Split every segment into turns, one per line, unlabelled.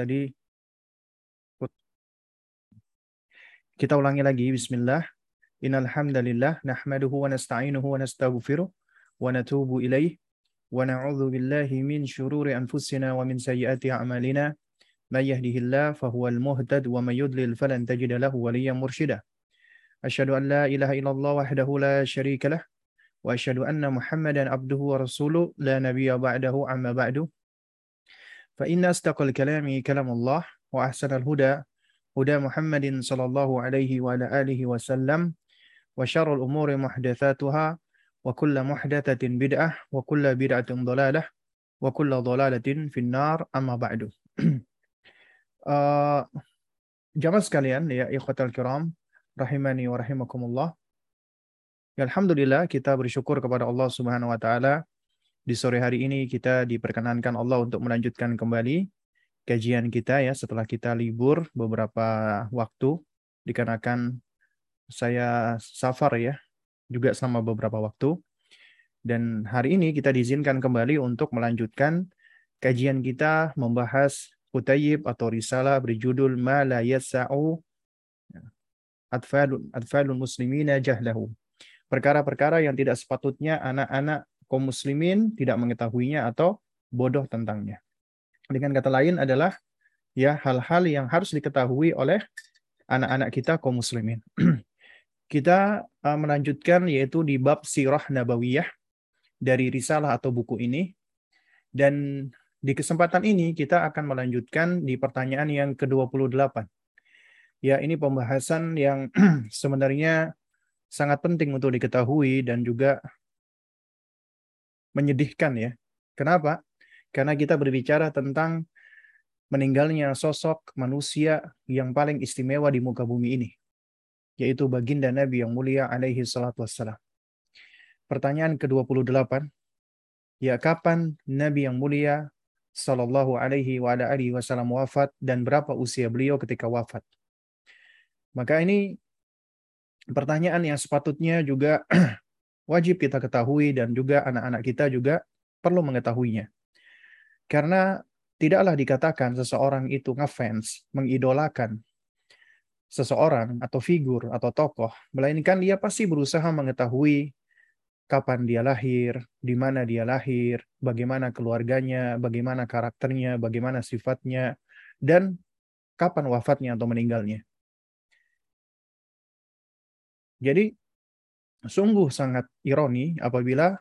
tadi. Kita ulangi lagi bismillah. Innal hamdalillah nahmaduhu wa nasta'inuhu wa nastaghfiruh wa natubu ilaih wa na'udzu billahi min syururi anfusina wa min sayyiati a'malina. May yahdihillahu fahuwal muhtad wa may yudlil falan tajida lahu waliyyan mursyida asyhadu an la ilaha illallah wahdahu la syarika lah. Wa asyhadu anna muhammadan abduhu wa rasuluh. La nabiyya ba'dahu amma ba'du فإن أصدق الكلام كلام الله وأحسن الهدى هدى محمد صلى الله عليه وعلى آله وسلم وشر الأمور محدثاتها وكل محدثة بدعة وكل بدعة ضلالة وكل ضلالة في النار أما بعد uh, Jamaah sekalian ya ikhwatal kiram rahimani wa rahimakumullah. Ya, Alhamdulillah kita bersyukur kepada Allah Subhanahu wa taala di sore hari ini kita diperkenankan Allah untuk melanjutkan kembali kajian kita ya setelah kita libur beberapa waktu dikarenakan saya safar ya juga selama beberapa waktu. Dan hari ini kita diizinkan kembali untuk melanjutkan kajian kita membahas kutayib atau risalah berjudul Ma la yasa'u atfalun atfalun muslimina jahlahu. Perkara-perkara yang tidak sepatutnya anak-anak kaum muslimin tidak mengetahuinya atau bodoh tentangnya. Dengan kata lain adalah ya hal-hal yang harus diketahui oleh anak-anak kita kaum muslimin. kita uh, melanjutkan yaitu di bab sirah nabawiyah dari risalah atau buku ini dan di kesempatan ini kita akan melanjutkan di pertanyaan yang ke-28. Ya, ini pembahasan yang sebenarnya sangat penting untuk diketahui dan juga menyedihkan ya. Kenapa? Karena kita berbicara tentang meninggalnya sosok manusia yang paling istimewa di muka bumi ini, yaitu baginda Nabi yang mulia alaihi salatu wassalam. Pertanyaan ke-28, ya kapan Nabi yang mulia sallallahu alaihi wa ala alihi wasallam wafat dan berapa usia beliau ketika wafat? Maka ini pertanyaan yang sepatutnya juga wajib kita ketahui dan juga anak-anak kita juga perlu mengetahuinya. Karena tidaklah dikatakan seseorang itu ngefans, mengidolakan seseorang atau figur atau tokoh, melainkan dia pasti berusaha mengetahui kapan dia lahir, di mana dia lahir, bagaimana keluarganya, bagaimana karakternya, bagaimana sifatnya, dan kapan wafatnya atau meninggalnya. Jadi sungguh sangat ironi apabila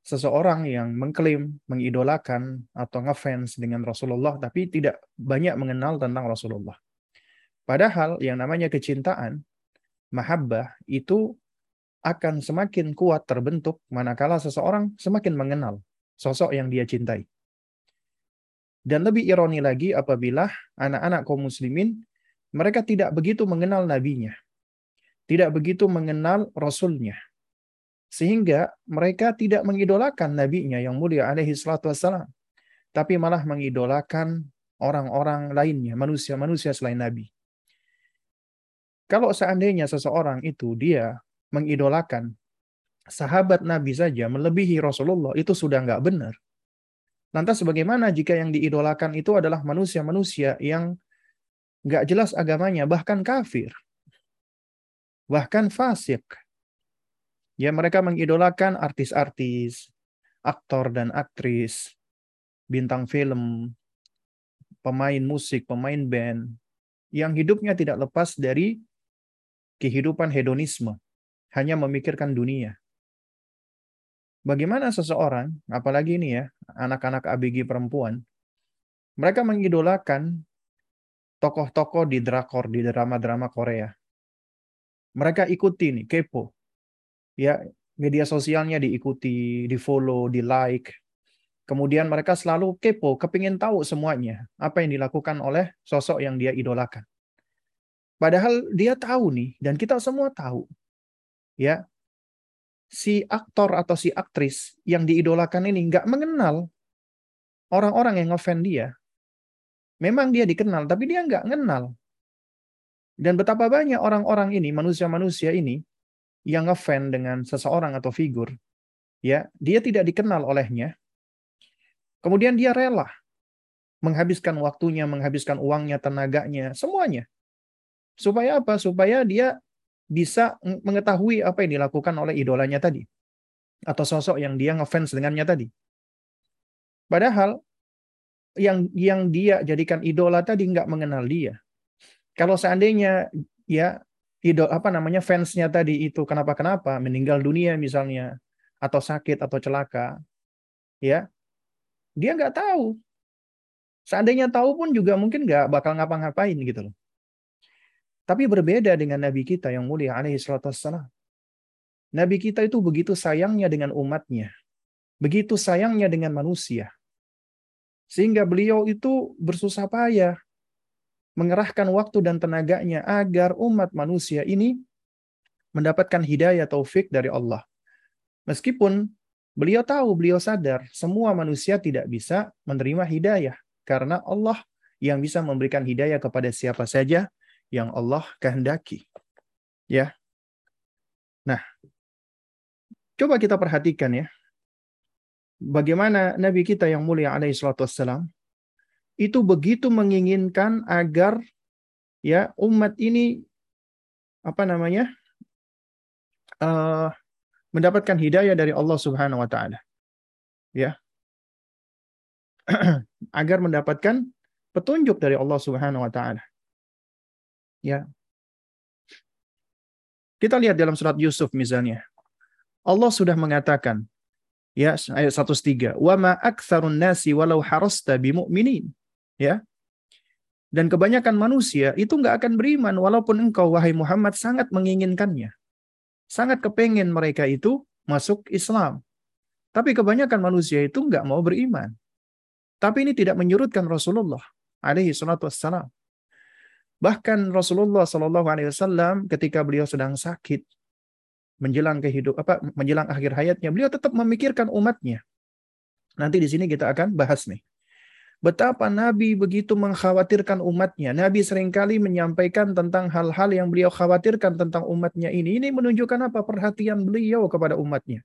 seseorang yang mengklaim, mengidolakan atau ngefans dengan Rasulullah tapi tidak banyak mengenal tentang Rasulullah. Padahal yang namanya kecintaan, mahabbah itu akan semakin kuat terbentuk manakala seseorang semakin mengenal sosok yang dia cintai. Dan lebih ironi lagi apabila anak-anak kaum muslimin mereka tidak begitu mengenal nabinya tidak begitu mengenal Rasulnya. Sehingga mereka tidak mengidolakan nabinya yang mulia alaihi salatu wassalam. Tapi malah mengidolakan orang-orang lainnya, manusia-manusia selain Nabi. Kalau seandainya seseorang itu dia mengidolakan sahabat Nabi saja melebihi Rasulullah, itu sudah nggak benar. Lantas bagaimana jika yang diidolakan itu adalah manusia-manusia yang nggak jelas agamanya, bahkan kafir? Bahkan fasik. Ya mereka mengidolakan artis-artis, aktor dan aktris, bintang film, pemain musik, pemain band, yang hidupnya tidak lepas dari kehidupan hedonisme, hanya memikirkan dunia. Bagaimana seseorang, apalagi ini ya, anak-anak ABG perempuan, mereka mengidolakan tokoh-tokoh di drakor, di drama-drama Korea mereka ikuti nih, kepo. Ya, media sosialnya diikuti, di follow, di like. Kemudian mereka selalu kepo, kepingin tahu semuanya. Apa yang dilakukan oleh sosok yang dia idolakan. Padahal dia tahu nih, dan kita semua tahu. Ya, si aktor atau si aktris yang diidolakan ini nggak mengenal orang-orang yang ngefan dia. Memang dia dikenal, tapi dia nggak mengenal dan betapa banyak orang-orang ini, manusia-manusia ini, yang ngefan dengan seseorang atau figur, ya dia tidak dikenal olehnya, kemudian dia rela menghabiskan waktunya, menghabiskan uangnya, tenaganya, semuanya. Supaya apa? Supaya dia bisa mengetahui apa yang dilakukan oleh idolanya tadi. Atau sosok yang dia ngefans dengannya tadi. Padahal yang yang dia jadikan idola tadi nggak mengenal dia. Kalau seandainya ya idol apa namanya fansnya tadi itu kenapa kenapa meninggal dunia misalnya atau sakit atau celaka, ya dia nggak tahu Seandainya tahu pun juga mungkin nggak bakal ngapa-ngapain gitu loh. Tapi berbeda dengan Nabi kita yang mulia alaihi salatu. Nabi kita itu begitu sayangnya dengan umatnya. Begitu sayangnya dengan manusia. Sehingga beliau itu bersusah payah mengerahkan waktu dan tenaganya agar umat manusia ini mendapatkan hidayah taufik dari Allah. Meskipun beliau tahu, beliau sadar, semua manusia tidak bisa menerima hidayah. Karena Allah yang bisa memberikan hidayah kepada siapa saja yang Allah kehendaki. Ya. Nah, coba kita perhatikan ya. Bagaimana Nabi kita yang mulia alaihi salatu wassalam itu begitu menginginkan agar ya umat ini apa namanya uh, mendapatkan hidayah dari Allah Subhanahu wa taala. Ya. agar mendapatkan petunjuk dari Allah Subhanahu wa taala. Ya. Kita lihat dalam surat Yusuf misalnya. Allah sudah mengatakan ya ayat 103, "Wa ma aktsarun nasi walau harasta bimu'minin." Ya. Dan kebanyakan manusia itu nggak akan beriman walaupun engkau wahai Muhammad sangat menginginkannya. Sangat kepengen mereka itu masuk Islam. Tapi kebanyakan manusia itu nggak mau beriman. Tapi ini tidak menyurutkan Rasulullah alaihi salatu wassalam. Bahkan Rasulullah sallallahu alaihi wasallam ketika beliau sedang sakit menjelang kehidup apa menjelang akhir hayatnya, beliau tetap memikirkan umatnya. Nanti di sini kita akan bahas nih. Betapa Nabi begitu mengkhawatirkan umatnya. Nabi sering kali menyampaikan tentang hal-hal yang beliau khawatirkan tentang umatnya ini. Ini menunjukkan apa? Perhatian beliau kepada umatnya.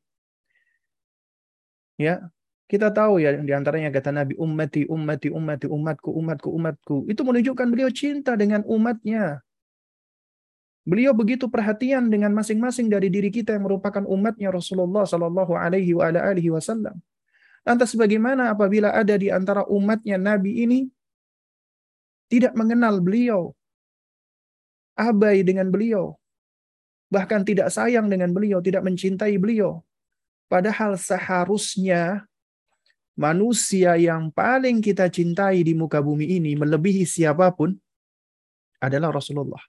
Ya, kita tahu ya di antaranya kata Nabi ummati ummati ummati umatku umatku umatku itu menunjukkan beliau cinta dengan umatnya. Beliau begitu perhatian dengan masing-masing dari diri kita yang merupakan umatnya Rasulullah Shallallahu Alaihi Wasallam. Lantas bagaimana apabila ada di antara umatnya Nabi ini tidak mengenal beliau, abai dengan beliau, bahkan tidak sayang dengan beliau, tidak mencintai beliau. Padahal seharusnya manusia yang paling kita cintai di muka bumi ini melebihi siapa pun adalah Rasulullah.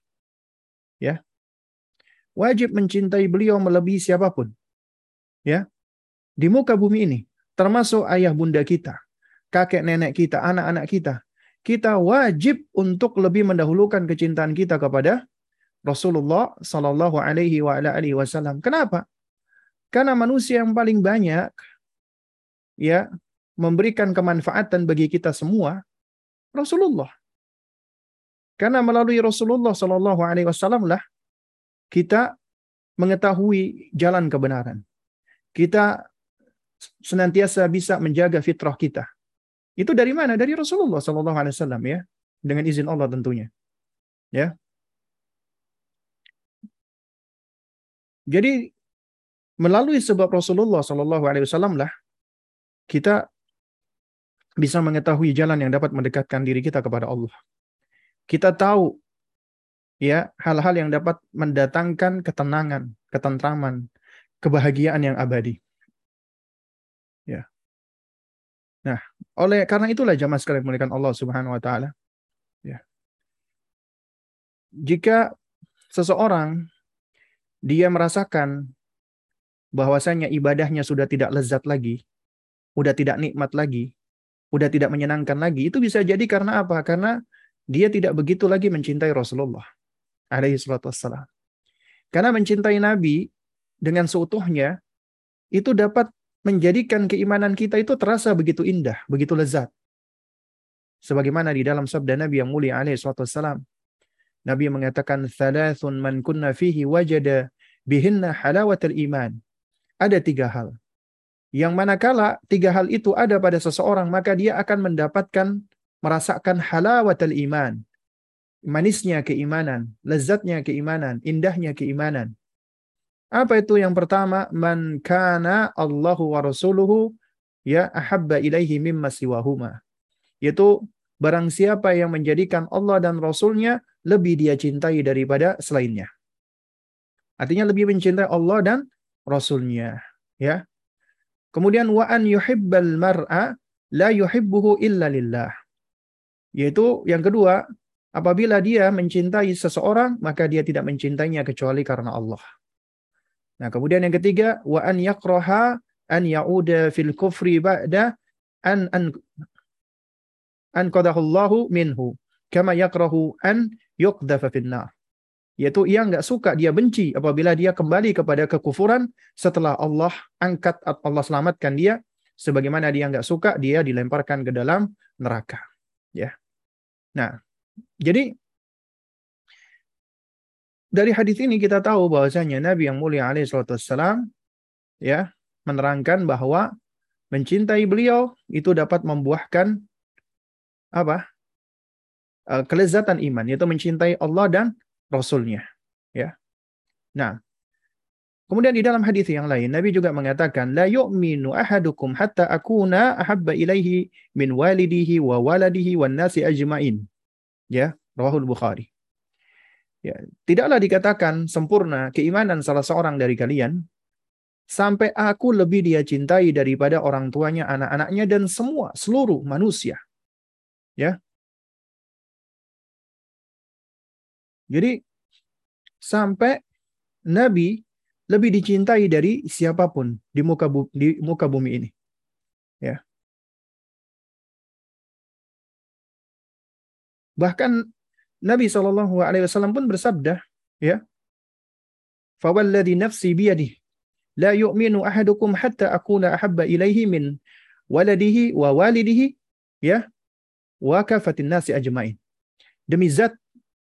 Ya. Wajib mencintai beliau melebihi siapa pun. Ya. Di muka bumi ini, termasuk ayah bunda kita, kakek nenek kita, anak-anak kita. Kita wajib untuk lebih mendahulukan kecintaan kita kepada Rasulullah Sallallahu Alaihi Wasallam. Kenapa? Karena manusia yang paling banyak ya memberikan kemanfaatan bagi kita semua Rasulullah. Karena melalui Rasulullah Shallallahu Alaihi Wasallam lah kita mengetahui jalan kebenaran. Kita senantiasa bisa menjaga fitrah kita. Itu dari mana? Dari Rasulullah Shallallahu Alaihi Wasallam ya, dengan izin Allah tentunya. Ya. Jadi melalui sebab Rasulullah Shallallahu Alaihi lah kita bisa mengetahui jalan yang dapat mendekatkan diri kita kepada Allah. Kita tahu ya hal-hal yang dapat mendatangkan ketenangan, ketentraman, kebahagiaan yang abadi. Nah, oleh karena itulah jamaah sekalian memuliakan Allah Subhanahu wa taala. Ya. Jika seseorang dia merasakan bahwasanya ibadahnya sudah tidak lezat lagi, sudah tidak nikmat lagi, udah tidak menyenangkan lagi, itu bisa jadi karena apa? Karena dia tidak begitu lagi mencintai Rasulullah alaihi salatu wassalam. Karena mencintai Nabi dengan seutuhnya itu dapat menjadikan keimanan kita itu terasa begitu indah, begitu lezat. Sebagaimana di dalam sabda Nabi yang mulia alaihi salatu wassalam. Nabi mengatakan thalathun man kunna fihi wajada bihinna halawatul iman. Ada tiga hal yang manakala tiga hal itu ada pada seseorang, maka dia akan mendapatkan merasakan halawatul iman, manisnya keimanan, lezatnya keimanan, indahnya keimanan. Apa itu yang pertama? Man kana Allahu wa rasuluhu ya ahabba ilaihi mimma siwahuma. Yaitu barang siapa yang menjadikan Allah dan Rasulnya lebih dia cintai daripada selainnya. Artinya lebih mencintai Allah dan Rasulnya. Ya. Kemudian wa an yuhibbal mar'a la yuhibbuhu illa lillah. Yaitu yang kedua, apabila dia mencintai seseorang, maka dia tidak mencintainya kecuali karena Allah. Nah, kemudian yang ketiga, wa an yakraha an ya'uda fil kufri ba'da an an an qadahullahu minhu kama yakrahu an yuqdafa finnar. Yaitu ia nggak suka, dia benci apabila dia kembali kepada kekufuran setelah Allah angkat, Allah selamatkan dia. Sebagaimana dia nggak suka, dia dilemparkan ke dalam neraka. Ya. Nah, jadi dari hadis ini kita tahu bahwasanya Nabi yang mulia alaihissalam ya menerangkan bahwa mencintai beliau itu dapat membuahkan apa? Eh, kelezatan iman yaitu mencintai Allah dan Rasulnya. Ya. Nah, kemudian di dalam hadis yang lain Nabi juga mengatakan la yu'minu ahadukum hatta akuna ahabba ilaihi min walidihi wa waladihi wan nasi ajmain. Ya, rawahul Bukhari. Ya, tidaklah dikatakan sempurna keimanan salah seorang dari kalian sampai aku lebih dia cintai daripada orang tuanya, anak-anaknya dan semua seluruh manusia. Ya. Jadi sampai Nabi lebih dicintai dari siapa pun di muka bu, di muka bumi ini. Ya. Bahkan Nabi Shallallahu Alaihi Wasallam pun bersabda, ya, "Fawalladhi nafsi biyadih, la yu'minu ahadukum hatta akuna ahabba ilaihi min waladihi wa walidihi, ya, wa kafatin nasi ajmain. Demi zat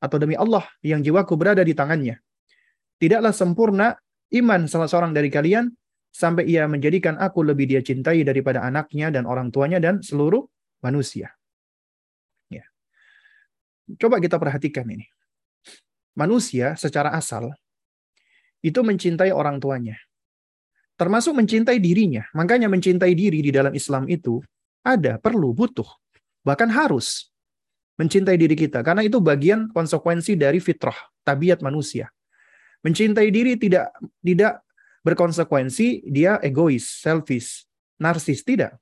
atau demi Allah yang jiwaku berada di tangannya. Tidaklah sempurna iman salah seorang dari kalian sampai ia menjadikan aku lebih dia cintai daripada anaknya dan orang tuanya dan seluruh manusia. Coba kita perhatikan ini. Manusia secara asal itu mencintai orang tuanya. Termasuk mencintai dirinya. Makanya mencintai diri di dalam Islam itu ada, perlu, butuh bahkan harus mencintai diri kita karena itu bagian konsekuensi dari fitrah tabiat manusia. Mencintai diri tidak tidak berkonsekuensi dia egois, selfish, narsis tidak.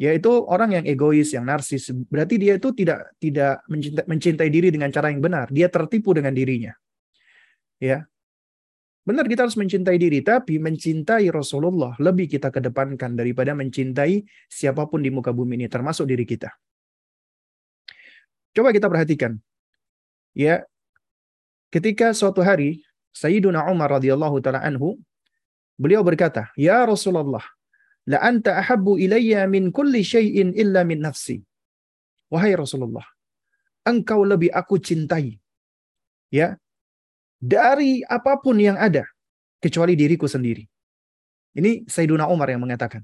Yaitu orang yang egois, yang narsis, berarti dia itu tidak tidak mencintai, mencintai diri dengan cara yang benar. Dia tertipu dengan dirinya. Ya. Benar kita harus mencintai diri, tapi mencintai Rasulullah lebih kita kedepankan daripada mencintai siapa pun di muka bumi ini, termasuk diri kita. Coba kita perhatikan. Ya, ketika suatu hari Sayyiduna Umar radhiyallahu taala anhu beliau berkata, "Ya Rasulullah, la anta ahabbu ilayya min kulli syai'in illa min nafsi." Wahai Rasulullah, engkau lebih aku cintai. Ya. Dari apa pun yang ada kecuali diriku sendiri. Ini Sayyiduna Umar yang mengatakan.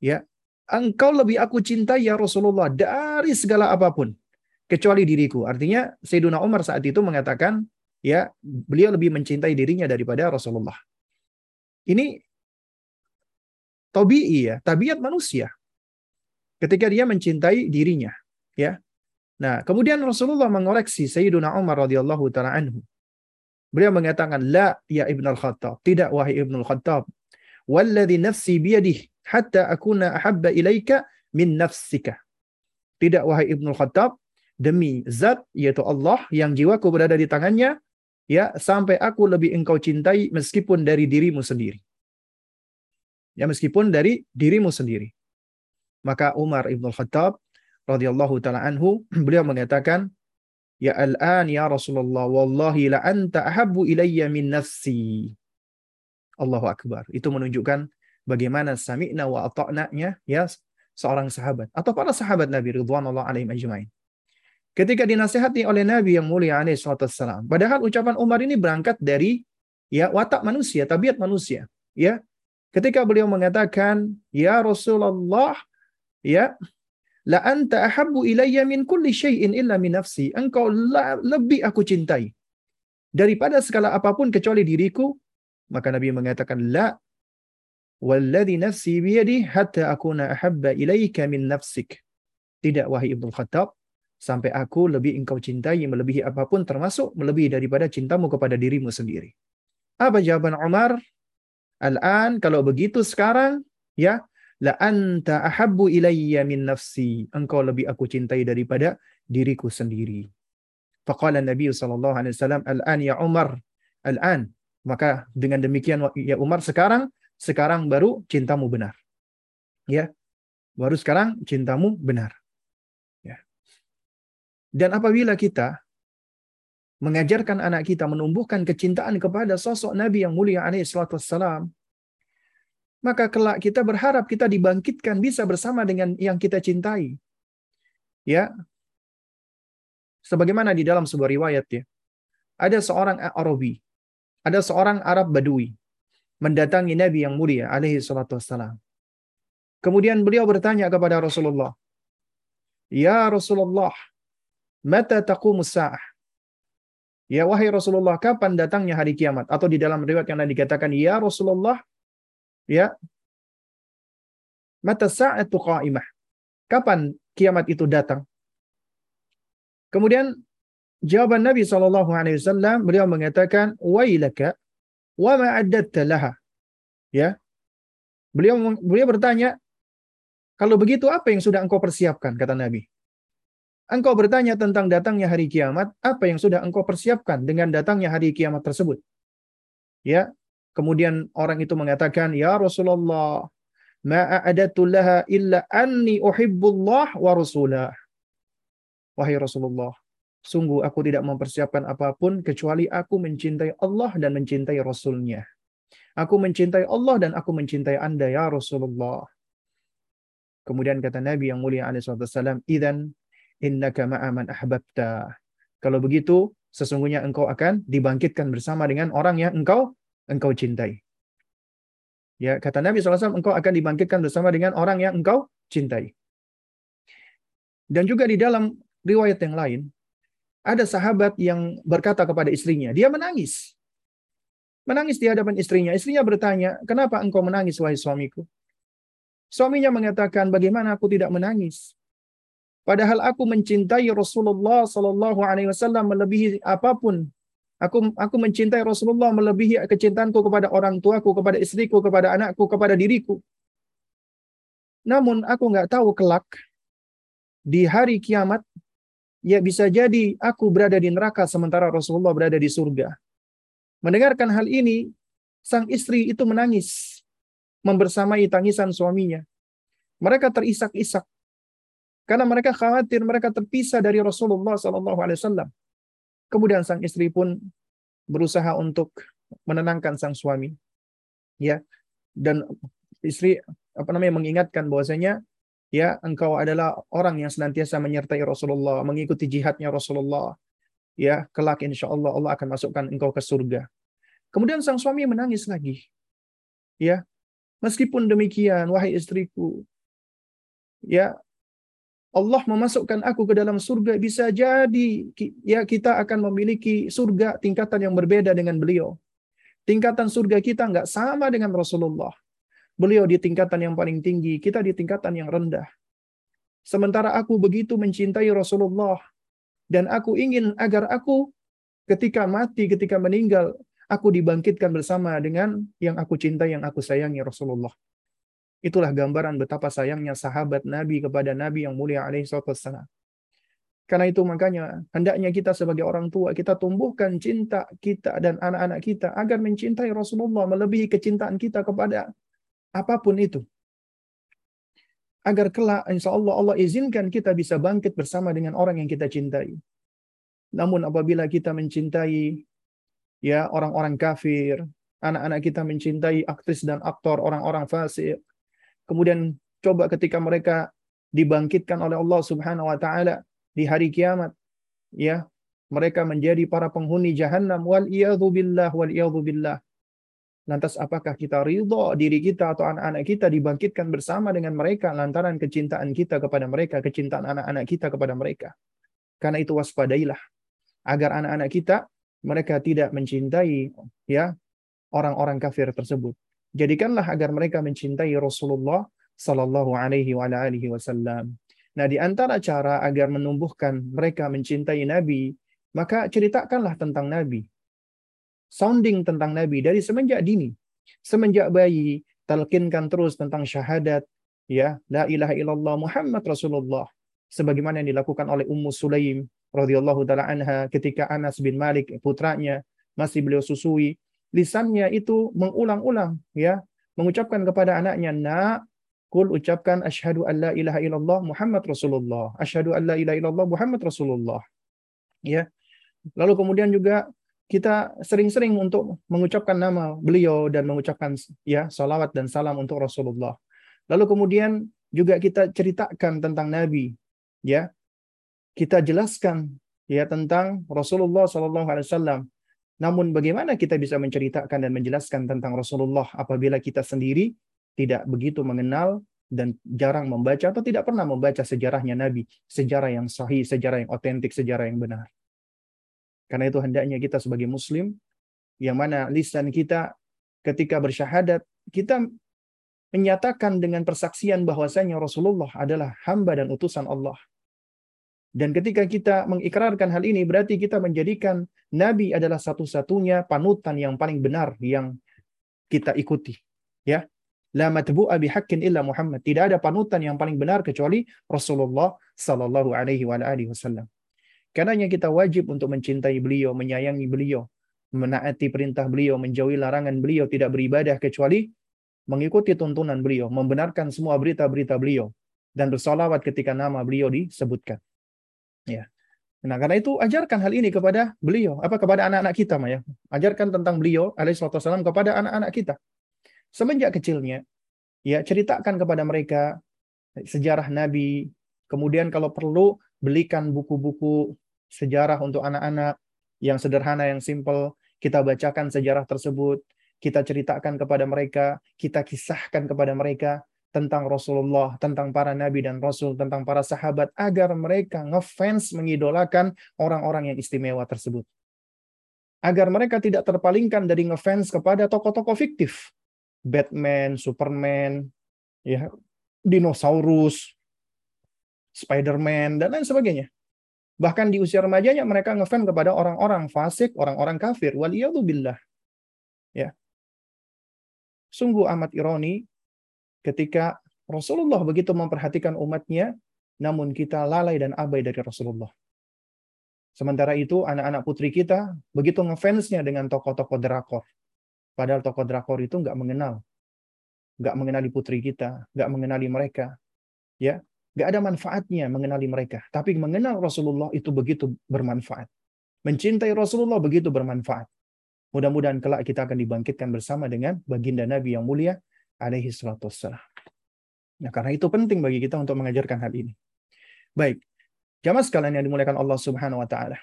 Ya, engkau lebih aku cintai ya Rasulullah dari segala apa pun kecuali diriku. Artinya Sayyiduna Umar saat itu mengatakan ya beliau lebih mencintai dirinya daripada Rasulullah. Ini tabii ya, tabiat manusia. Ketika dia mencintai dirinya, ya. Nah, kemudian Rasulullah mengoreksi Sayyiduna Umar radhiyallahu taala anhu. Beliau mengatakan, "La ya Ibn al-Khattab." Tidak wahai Ibn al-Khattab. "Walladhi nafsi biyadih hatta akuna ahabba ilaika min nafsika." Tidak wahai Ibn al-Khattab, demi zat yaitu Allah yang jiwaku berada di tangannya ya sampai aku lebih engkau cintai meskipun dari dirimu sendiri. Ya meskipun dari dirimu sendiri. Maka Umar Ibn Khattab radhiyallahu taala anhu beliau mengatakan Ya al-an ya Rasulullah wallahi la anta ahabbu ilayya min nafsi. Allahu akbar. Itu menunjukkan bagaimana sami'na wa ata'na-nya ya seorang sahabat atau para sahabat Nabi ridwanullah alaihim ajmain. Ketika dinasehati oleh Nabi yang mulia alaihi wasallam. Padahal ucapan Umar ini berangkat dari ya watak manusia, tabiat manusia, ya. Ketika beliau mengatakan, "Ya Rasulullah, ya la anta ahabbu ilayya min kulli syai'in illa min nafsi. Engkau lebih aku cintai daripada segala apa pun kecuali diriku. Maka Nabi mengatakan la walladhi nafsi biyadi hatta akuna ahabba ilayka min nafsik. Tidak wahai Ibnu Khattab sampai aku lebih engkau cintai melebihi apa pun termasuk melebihi daripada cintamu kepada dirimu sendiri. Apa jawaban Umar? Al-an kalau begitu sekarang ya la anta ahabbu ilayya min nafsi. Engkau lebih aku cintai daripada diriku sendiri. Faqala Nabi sallallahu alaihi wasallam al-an ya Umar. Al-an. Maka dengan demikian ya Umar sekarang sekarang baru cintamu benar. Ya. Baru sekarang cintamu benar. Ya. Dan apabila kita mengajarkan anak kita menumbuhkan kecintaan kepada sosok Nabi yang mulia alaihi salatu wassalam, maka kelak kita berharap kita dibangkitkan bisa bersama dengan yang kita cintai. Ya. Sebagaimana di dalam sebuah riwayat ya. Ada seorang Arabi, ada seorang Arab Badui mendatangi Nabi yang mulia alaihi salatu wassalam. Kemudian beliau bertanya kepada Rasulullah, "Ya Rasulullah, mata taqumus sa'ah?" Ya wahai Rasulullah, kapan datangnya hari kiamat? Atau di dalam riwayat yang dikatakan, "Ya Rasulullah, ya mata sa'atu qa'imah?" Kapan kiamat itu datang? Kemudian jawaban Nabi sallallahu alaihi wasallam beliau mengatakan, "Wailaka wa ma laha." Ya. Beliau beliau bertanya, kalau begitu apa yang sudah engkau persiapkan kata Nabi? Engkau bertanya tentang datangnya hari kiamat, apa yang sudah engkau persiapkan dengan datangnya hari kiamat tersebut? Ya. Kemudian orang itu mengatakan, "Ya Rasulullah, ma a'adatu laha illa anni uhibbullah wa rasulah." Wahai Rasulullah, sungguh aku tidak mempersiapkan apa pun kecuali aku mencintai Allah dan mencintai Rasulnya. Aku mencintai Allah dan aku mencintai anda ya Rasulullah. Kemudian kata Nabi yang mulia alaihissalam, "Idzan innaka ma'a man ahbabta." Kalau begitu, sesungguhnya engkau akan dibangkitkan bersama dengan orang yang engkau engkau cintai. Ya, kata Nabi SAW, engkau akan dibangkitkan bersama dengan orang yang engkau cintai. Dan juga di dalam riwayat yang lain, ada sahabat yang berkata kepada istrinya, dia menangis. Menangis di hadapan istrinya. Istrinya bertanya, kenapa engkau menangis, wahai suamiku? Suaminya mengatakan, bagaimana aku tidak menangis? Padahal aku mencintai Rasulullah Sallallahu Alaihi Wasallam melebihi apa pun. Aku aku mencintai Rasulullah melebihi kecintaanku kepada orang tuaku, kepada istriku, kepada anakku, kepada diriku. Namun aku nggak tahu kelak di hari kiamat ya bisa jadi aku berada di neraka sementara Rasulullah berada di surga. Mendengarkan hal ini, sang istri itu menangis, membersamai tangisan suaminya. Mereka terisak-isak karena mereka khawatir mereka terpisah dari Rasulullah Wasallam. Kemudian sang istri pun berusaha untuk menenangkan sang suami, ya, dan istri apa namanya mengingatkan bahwasanya ya engkau adalah orang yang senantiasa menyertai Rasulullah, mengikuti jihadnya Rasulullah. Ya, kelak insya Allah Allah akan masukkan engkau ke surga. Kemudian sang suami menangis lagi. Ya, meskipun demikian, wahai istriku, ya Allah memasukkan aku ke dalam surga bisa jadi ya kita akan memiliki surga tingkatan yang berbeda dengan beliau. Tingkatan surga kita nggak sama dengan Rasulullah. Beliau di tingkatan yang paling tinggi, kita di tingkatan yang rendah. Sementara aku begitu mencintai Rasulullah dan aku ingin agar aku ketika mati, ketika meninggal, aku dibangkitkan bersama dengan yang aku cintai, yang aku sayangi Rasulullah. Itulah gambaran betapa sayangnya sahabat Nabi kepada Nabi yang mulia alaihi wasallam. Karena itu makanya hendaknya kita sebagai orang tua kita tumbuhkan cinta kita dan anak-anak kita agar mencintai Rasulullah melebihi kecintaan kita kepada apa pun itu. Agar kelak insya Allah Allah izinkan kita bisa bangkit bersama dengan orang yang kita cintai. Namun apabila kita mencintai ya orang-orang kafir, anak-anak kita mencintai aktris dan aktor orang-orang fasik, kemudian coba ketika mereka dibangkitkan oleh Allah Subhanahu wa taala di hari kiamat, ya, mereka menjadi para penghuni jahanam wal billah wal billah Lantas apakah kita ridho diri kita atau anak-anak kita dibangkitkan bersama dengan mereka lantaran kecintaan kita kepada mereka, kecintaan anak-anak kita kepada mereka. Karena itu waspadailah agar anak-anak kita mereka tidak mencintai ya orang-orang kafir tersebut. Jadikanlah agar mereka mencintai Rasulullah sallallahu alaihi wasallam. Nah, di antara cara agar menumbuhkan mereka mencintai Nabi, maka ceritakanlah tentang Nabi sounding tentang Nabi dari semenjak dini. Semenjak bayi, talkinkan terus tentang syahadat, ya, la ilaha illallah Muhammad Rasulullah. Sebagaimana yang dilakukan oleh Ummu Sulaim radhiyallahu taala anha ketika Anas bin Malik putranya masih beliau susui, lisannya itu mengulang-ulang ya, mengucapkan kepada anaknya, "Nak, kul ucapkan asyhadu an la ilaha illallah Muhammad Rasulullah. Asyhadu an la ilaha illallah Muhammad Rasulullah." Ya. Lalu kemudian juga kita sering-sering untuk mengucapkan nama beliau dan mengucapkan ya salawat dan salam untuk Rasulullah. Lalu kemudian juga kita ceritakan tentang Nabi, ya. Kita jelaskan ya tentang Rasulullah Wasallam. Namun bagaimana kita bisa menceritakan dan menjelaskan tentang Rasulullah apabila kita sendiri tidak begitu mengenal dan jarang membaca atau tidak pernah membaca sejarahnya Nabi, sejarah yang sahih, sejarah yang otentik, sejarah yang benar. Karena itu hendaknya kita sebagai muslim yang mana lisan kita ketika bersyahadat kita menyatakan dengan persaksian bahwasanya Rasulullah adalah hamba dan utusan Allah. Dan ketika kita mengikrarkan hal ini berarti kita menjadikan nabi adalah satu-satunya panutan yang paling benar yang kita ikuti. Ya. La matbu'a bihaqqin illa Muhammad. Tidak ada panutan yang paling benar kecuali Rasulullah sallallahu alaihi wasallam. Karenanya kita wajib untuk mencintai beliau, menyayangi beliau, menaati perintah beliau, menjauhi larangan beliau, tidak beribadah kecuali mengikuti tuntunan beliau, membenarkan semua berita-berita beliau, dan bersolawat ketika nama beliau disebutkan. Ya. Nah, karena itu ajarkan hal ini kepada beliau, apa kepada anak-anak kita, Maya. Ajarkan tentang beliau alaihissalam kepada anak-anak kita. Semenjak kecilnya, ya ceritakan kepada mereka sejarah Nabi, kemudian kalau perlu belikan buku-buku sejarah untuk anak-anak yang sederhana, yang simple. Kita bacakan sejarah tersebut, kita ceritakan kepada mereka, kita kisahkan kepada mereka tentang Rasulullah, tentang para nabi dan rasul, tentang para sahabat agar mereka ngefans mengidolakan orang-orang yang istimewa tersebut. Agar mereka tidak terpalingkan dari ngefans kepada tokoh-tokoh fiktif. Batman, Superman, ya, dinosaurus, Spider-Man dan lain sebagainya. Bahkan di usia remajanya mereka ngefan kepada orang-orang fasik, orang-orang kafir. Waliyadzubillah. Ya. Sungguh amat ironi ketika Rasulullah begitu memperhatikan umatnya, namun kita lalai dan abai dari Rasulullah. Sementara itu anak-anak putri kita begitu ngefansnya dengan tokoh-tokoh drakor. Padahal tokoh drakor itu nggak mengenal. Nggak mengenali putri kita, nggak mengenali mereka. Ya, Gak ada manfaatnya mengenali mereka. Tapi mengenal Rasulullah itu begitu bermanfaat. Mencintai Rasulullah begitu bermanfaat. Mudah-mudahan kelak kita akan dibangkitkan bersama dengan baginda Nabi yang mulia alaihi salatu wassalam. Nah, karena itu penting bagi kita untuk mengajarkan hal ini. Baik. Jamaah sekalian yang dimuliakan Allah Subhanahu wa taala.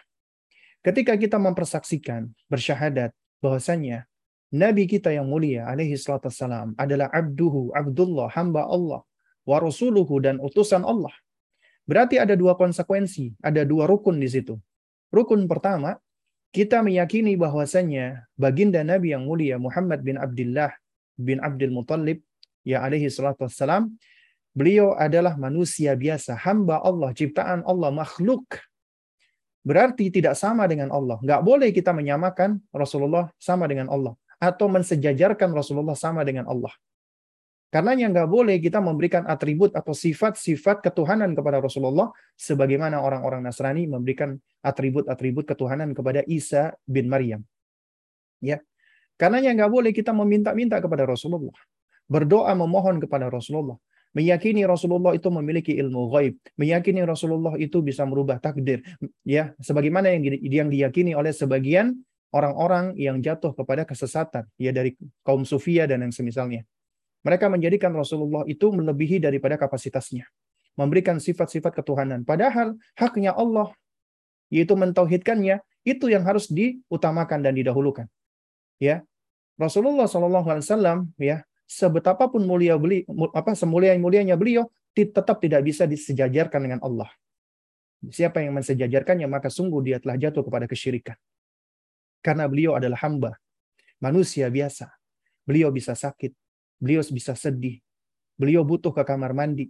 Ketika kita mempersaksikan bersyahadat bahwasanya Nabi kita yang mulia alaihi salatu wassalam adalah abduhu, abdullah, hamba Allah wa rasuluhu dan utusan Allah. Berarti ada dua konsekuensi, ada dua rukun di situ. Rukun pertama, kita meyakini bahwasanya baginda Nabi yang mulia Muhammad bin Abdullah bin Abdul Muttalib ya alaihi salatu wassalam, beliau adalah manusia biasa, hamba Allah, ciptaan Allah, makhluk. Berarti tidak sama dengan Allah. Nggak boleh kita menyamakan Rasulullah sama dengan Allah. Atau mensejajarkan Rasulullah sama dengan Allah. Karenanya nggak boleh kita memberikan atribut atau sifat-sifat ketuhanan kepada Rasulullah sebagaimana orang-orang Nasrani memberikan atribut-atribut ketuhanan kepada Isa bin Maryam. Ya. Karenanya nggak boleh kita meminta-minta kepada Rasulullah. Berdoa memohon kepada Rasulullah. Meyakini Rasulullah itu memiliki ilmu gaib, meyakini Rasulullah itu bisa merubah takdir, ya, sebagaimana yang yang diyakini oleh sebagian orang-orang yang jatuh kepada kesesatan, ya dari kaum sufia dan yang semisalnya. Mereka menjadikan Rasulullah itu melebihi daripada kapasitasnya. Memberikan sifat-sifat ketuhanan. Padahal haknya Allah, yaitu mentauhidkannya, itu yang harus diutamakan dan didahulukan. Ya, Rasulullah Shallallahu Alaihi Wasallam ya sebetapapun mulia beli apa semulia mulianya beliau tetap tidak bisa disejajarkan dengan Allah. Siapa yang mensejajarkannya maka sungguh dia telah jatuh kepada kesyirikan. Karena beliau adalah hamba, manusia biasa. Beliau bisa sakit, beliau bisa sedih, beliau butuh ke kamar mandi.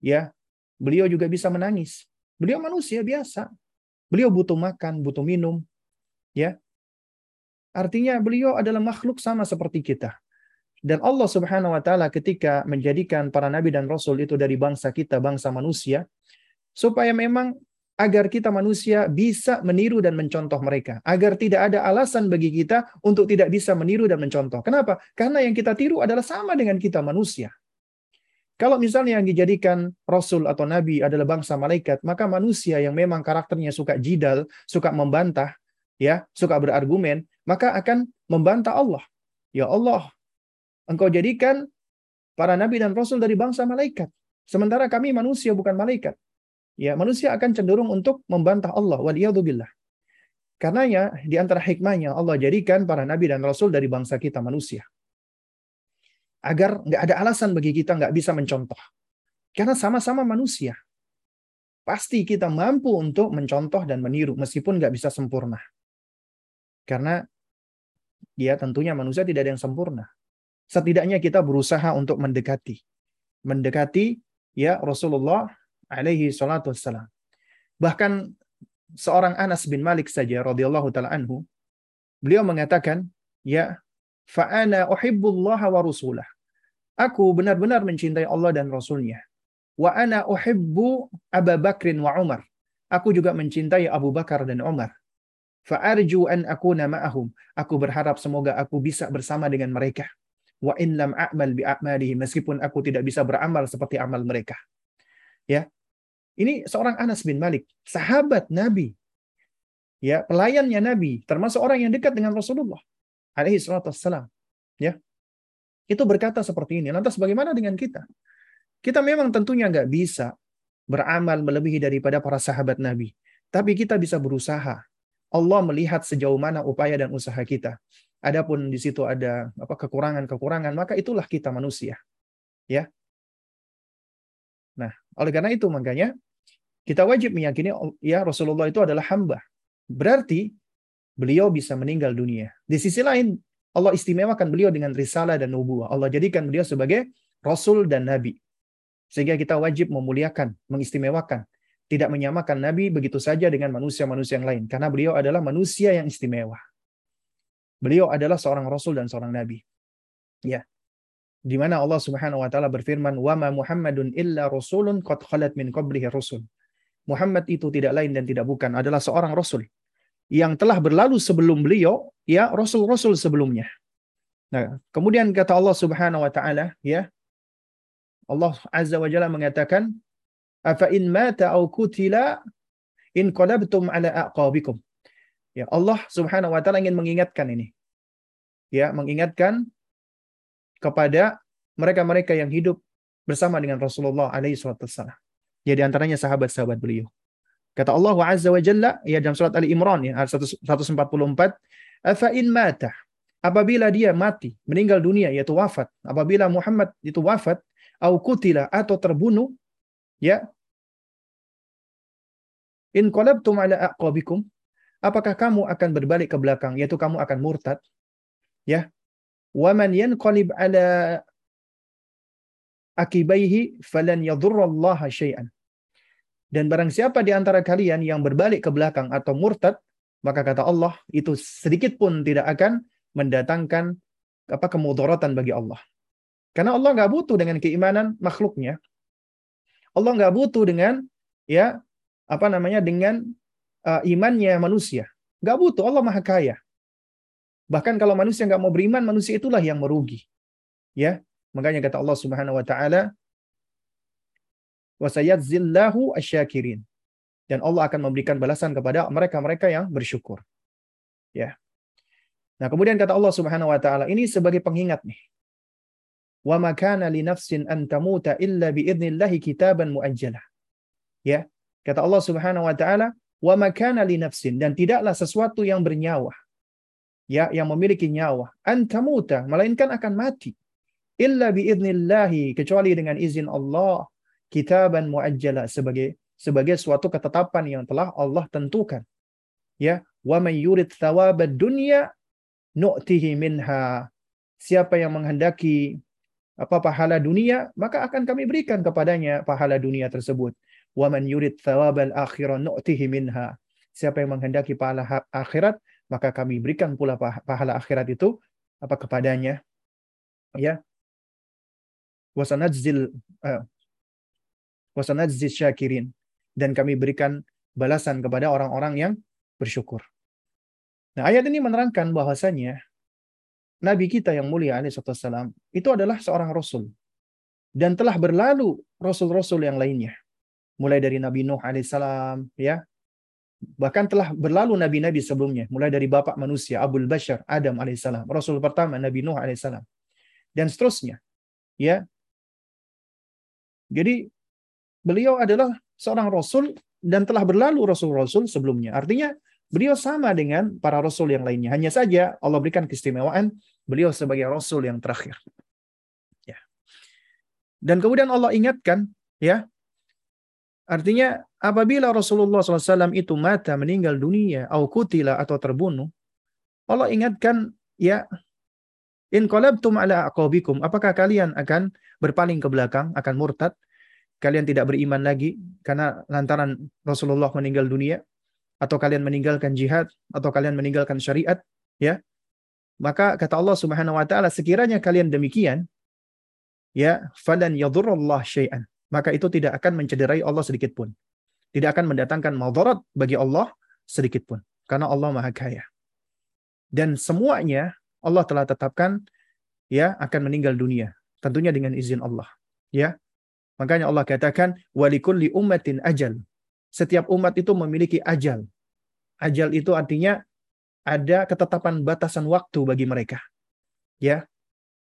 Ya, beliau juga bisa menangis. Beliau manusia biasa. Beliau butuh makan, butuh minum. Ya. Artinya beliau adalah makhluk sama seperti kita. Dan Allah Subhanahu wa taala ketika menjadikan para nabi dan rasul itu dari bangsa kita, bangsa manusia, supaya memang agar kita manusia bisa meniru dan mencontoh mereka. Agar tidak ada alasan bagi kita untuk tidak bisa meniru dan mencontoh. Kenapa? Karena yang kita tiru adalah sama dengan kita manusia. Kalau misalnya yang dijadikan rasul atau nabi adalah bangsa malaikat, maka manusia yang memang karakternya suka jidal, suka membantah, ya, suka berargumen, maka akan membantah Allah. Ya Allah, engkau jadikan para nabi dan rasul dari bangsa malaikat. Sementara kami manusia bukan malaikat ya manusia akan cenderung untuk membantah Allah waliyadzubillah. Karenanya di antara hikmahnya Allah jadikan para nabi dan rasul dari bangsa kita manusia. Agar nggak ada alasan bagi kita nggak bisa mencontoh. Karena sama-sama manusia. Pasti kita mampu untuk mencontoh dan meniru meskipun nggak bisa sempurna. Karena ya tentunya manusia tidak ada yang sempurna. Setidaknya kita berusaha untuk mendekati. Mendekati ya Rasulullah alaihi salatu wassalam. Bahkan seorang Anas bin Malik saja radhiyallahu taala anhu, beliau mengatakan, "Ya, fa ana uhibbullah wa rasulah." Aku benar-benar mencintai Allah dan Rasulnya. Wa ana uhibbu Abu Bakrin wa Umar. Aku juga mencintai Abu Bakar dan Umar. Fa arju an akuna ma'ahum. Aku berharap semoga aku bisa bersama dengan mereka. Wa in lam a'mal bi a'malihi meskipun aku tidak bisa beramal seperti amal mereka. Ya, ini seorang Anas bin Malik, sahabat Nabi. Ya, pelayannya Nabi, termasuk orang yang dekat dengan Rasulullah alaihi salatu wassalam. Ya. Itu berkata seperti ini. Lantas bagaimana dengan kita? Kita memang tentunya nggak bisa beramal melebihi daripada para sahabat Nabi. Tapi kita bisa berusaha. Allah melihat sejauh mana upaya dan usaha kita. Adapun di situ ada apa kekurangan-kekurangan, maka itulah kita manusia. Ya. Nah, oleh karena itu makanya kita wajib meyakini ya Rasulullah itu adalah hamba. Berarti beliau bisa meninggal dunia. Di sisi lain Allah istimewakan beliau dengan risalah dan nubuah. Allah jadikan beliau sebagai rasul dan nabi. Sehingga kita wajib memuliakan, mengistimewakan, tidak menyamakan nabi begitu saja dengan manusia-manusia yang lain karena beliau adalah manusia yang istimewa. Beliau adalah seorang rasul dan seorang nabi. Ya. Di mana Allah Subhanahu wa taala berfirman, "Wa ma Muhammadun illa rasulun qad khalat min qablihi rusul." Muhammad itu tidak lain dan tidak bukan adalah seorang rasul yang telah berlalu sebelum beliau ya rasul-rasul sebelumnya. Nah, kemudian kata Allah Subhanahu wa taala ya Allah Azza wa Jalla mengatakan afa in mata au kutila in qalabtum ala aqabikum. Ya, Allah Subhanahu wa taala ingin mengingatkan ini. Ya, mengingatkan kepada mereka-mereka yang hidup bersama dengan Rasulullah alaihi wasallam. Ya antaranya sahabat-sahabat beliau. Kata Allah Azza wa Jalla ya dalam surat Ali Imran ya ayat 144, "Afa in mata" apabila dia mati, meninggal dunia yaitu wafat, apabila Muhammad itu wafat, au kutila atau terbunuh, ya in qalabtum ala aqabikum apakah kamu akan berbalik ke belakang yaitu kamu akan murtad ya wa man yanqalib ala akibaihi falan yadurrallaha syai'an dan barang siapa di antara kalian yang berbalik ke belakang atau murtad, maka kata Allah, itu sedikit pun tidak akan mendatangkan apa kemudaratan bagi Allah. Karena Allah nggak butuh dengan keimanan makhluknya. Allah nggak butuh dengan ya apa namanya dengan uh, imannya manusia. Nggak butuh. Allah maha kaya. Bahkan kalau manusia nggak mau beriman, manusia itulah yang merugi. Ya, makanya kata Allah Subhanahu Wa Taala, wasayadzillahu asyakirin. Dan Allah akan memberikan balasan kepada mereka-mereka yang bersyukur. Ya. Nah, kemudian kata Allah Subhanahu wa taala, ini sebagai pengingat nih. Wa ma kana li nafsin an tamuta illa bi idnillahi kitaban muajjalah. Ya. Kata Allah Subhanahu wa taala, wa ma kana li nafsin dan tidaklah sesuatu yang bernyawa ya yang memiliki nyawa antamuta melainkan akan mati illa biidnillahi kecuali dengan izin Allah kitaban muajjala sebagai sebagai suatu ketetapan yang telah Allah tentukan ya wa may yurid thawabad dunya nu'tihi minha siapa yang menghendaki apa pahala dunia maka akan kami berikan kepadanya pahala dunia tersebut. Wa man yurid thawabal akhirah nu'tihi minha. Siapa yang menghendaki pahala akhirat maka kami berikan pula pahala akhirat itu apa kepadanya. Ya. Wasanadzil uh, wasanadzil syakirin. Dan kami berikan balasan kepada orang-orang yang bersyukur. Nah, ayat ini menerangkan bahwasanya Nabi kita yang mulia alaihissalam itu adalah seorang rasul dan telah berlalu rasul-rasul yang lainnya. Mulai dari Nabi Nuh alaihissalam ya, Bahkan telah berlalu nabi-nabi sebelumnya, mulai dari bapak manusia Abul Bashar Adam alaihissalam, rasul pertama Nabi Nuh alaihissalam, dan seterusnya. Ya. Jadi beliau adalah seorang rasul dan telah berlalu rasul-rasul sebelumnya. Artinya beliau sama dengan para rasul yang lainnya. Hanya saja Allah berikan keistimewaan beliau sebagai rasul yang terakhir. Ya. Dan kemudian Allah ingatkan ya Artinya apabila Rasulullah SAW itu mata meninggal dunia, au kutila atau terbunuh, Allah ingatkan ya in qalabtum ala aqabikum, apakah kalian akan berpaling ke belakang, akan murtad? Kalian tidak beriman lagi karena lantaran Rasulullah meninggal dunia atau kalian meninggalkan jihad atau kalian meninggalkan syariat, ya? Maka kata Allah Subhanahu wa taala sekiranya kalian demikian, ya falan yadhurrullah syai'an maka itu tidak akan mencederai Allah sedikit pun. Tidak akan mendatangkan madarat bagi Allah sedikit pun. Karena Allah Maha Kaya. Dan semuanya Allah telah tetapkan ya akan meninggal dunia. Tentunya dengan izin Allah. Ya. Makanya Allah katakan walikulli ummatin ajal. Setiap umat itu memiliki ajal. Ajal itu artinya ada ketetapan batasan waktu bagi mereka. Ya.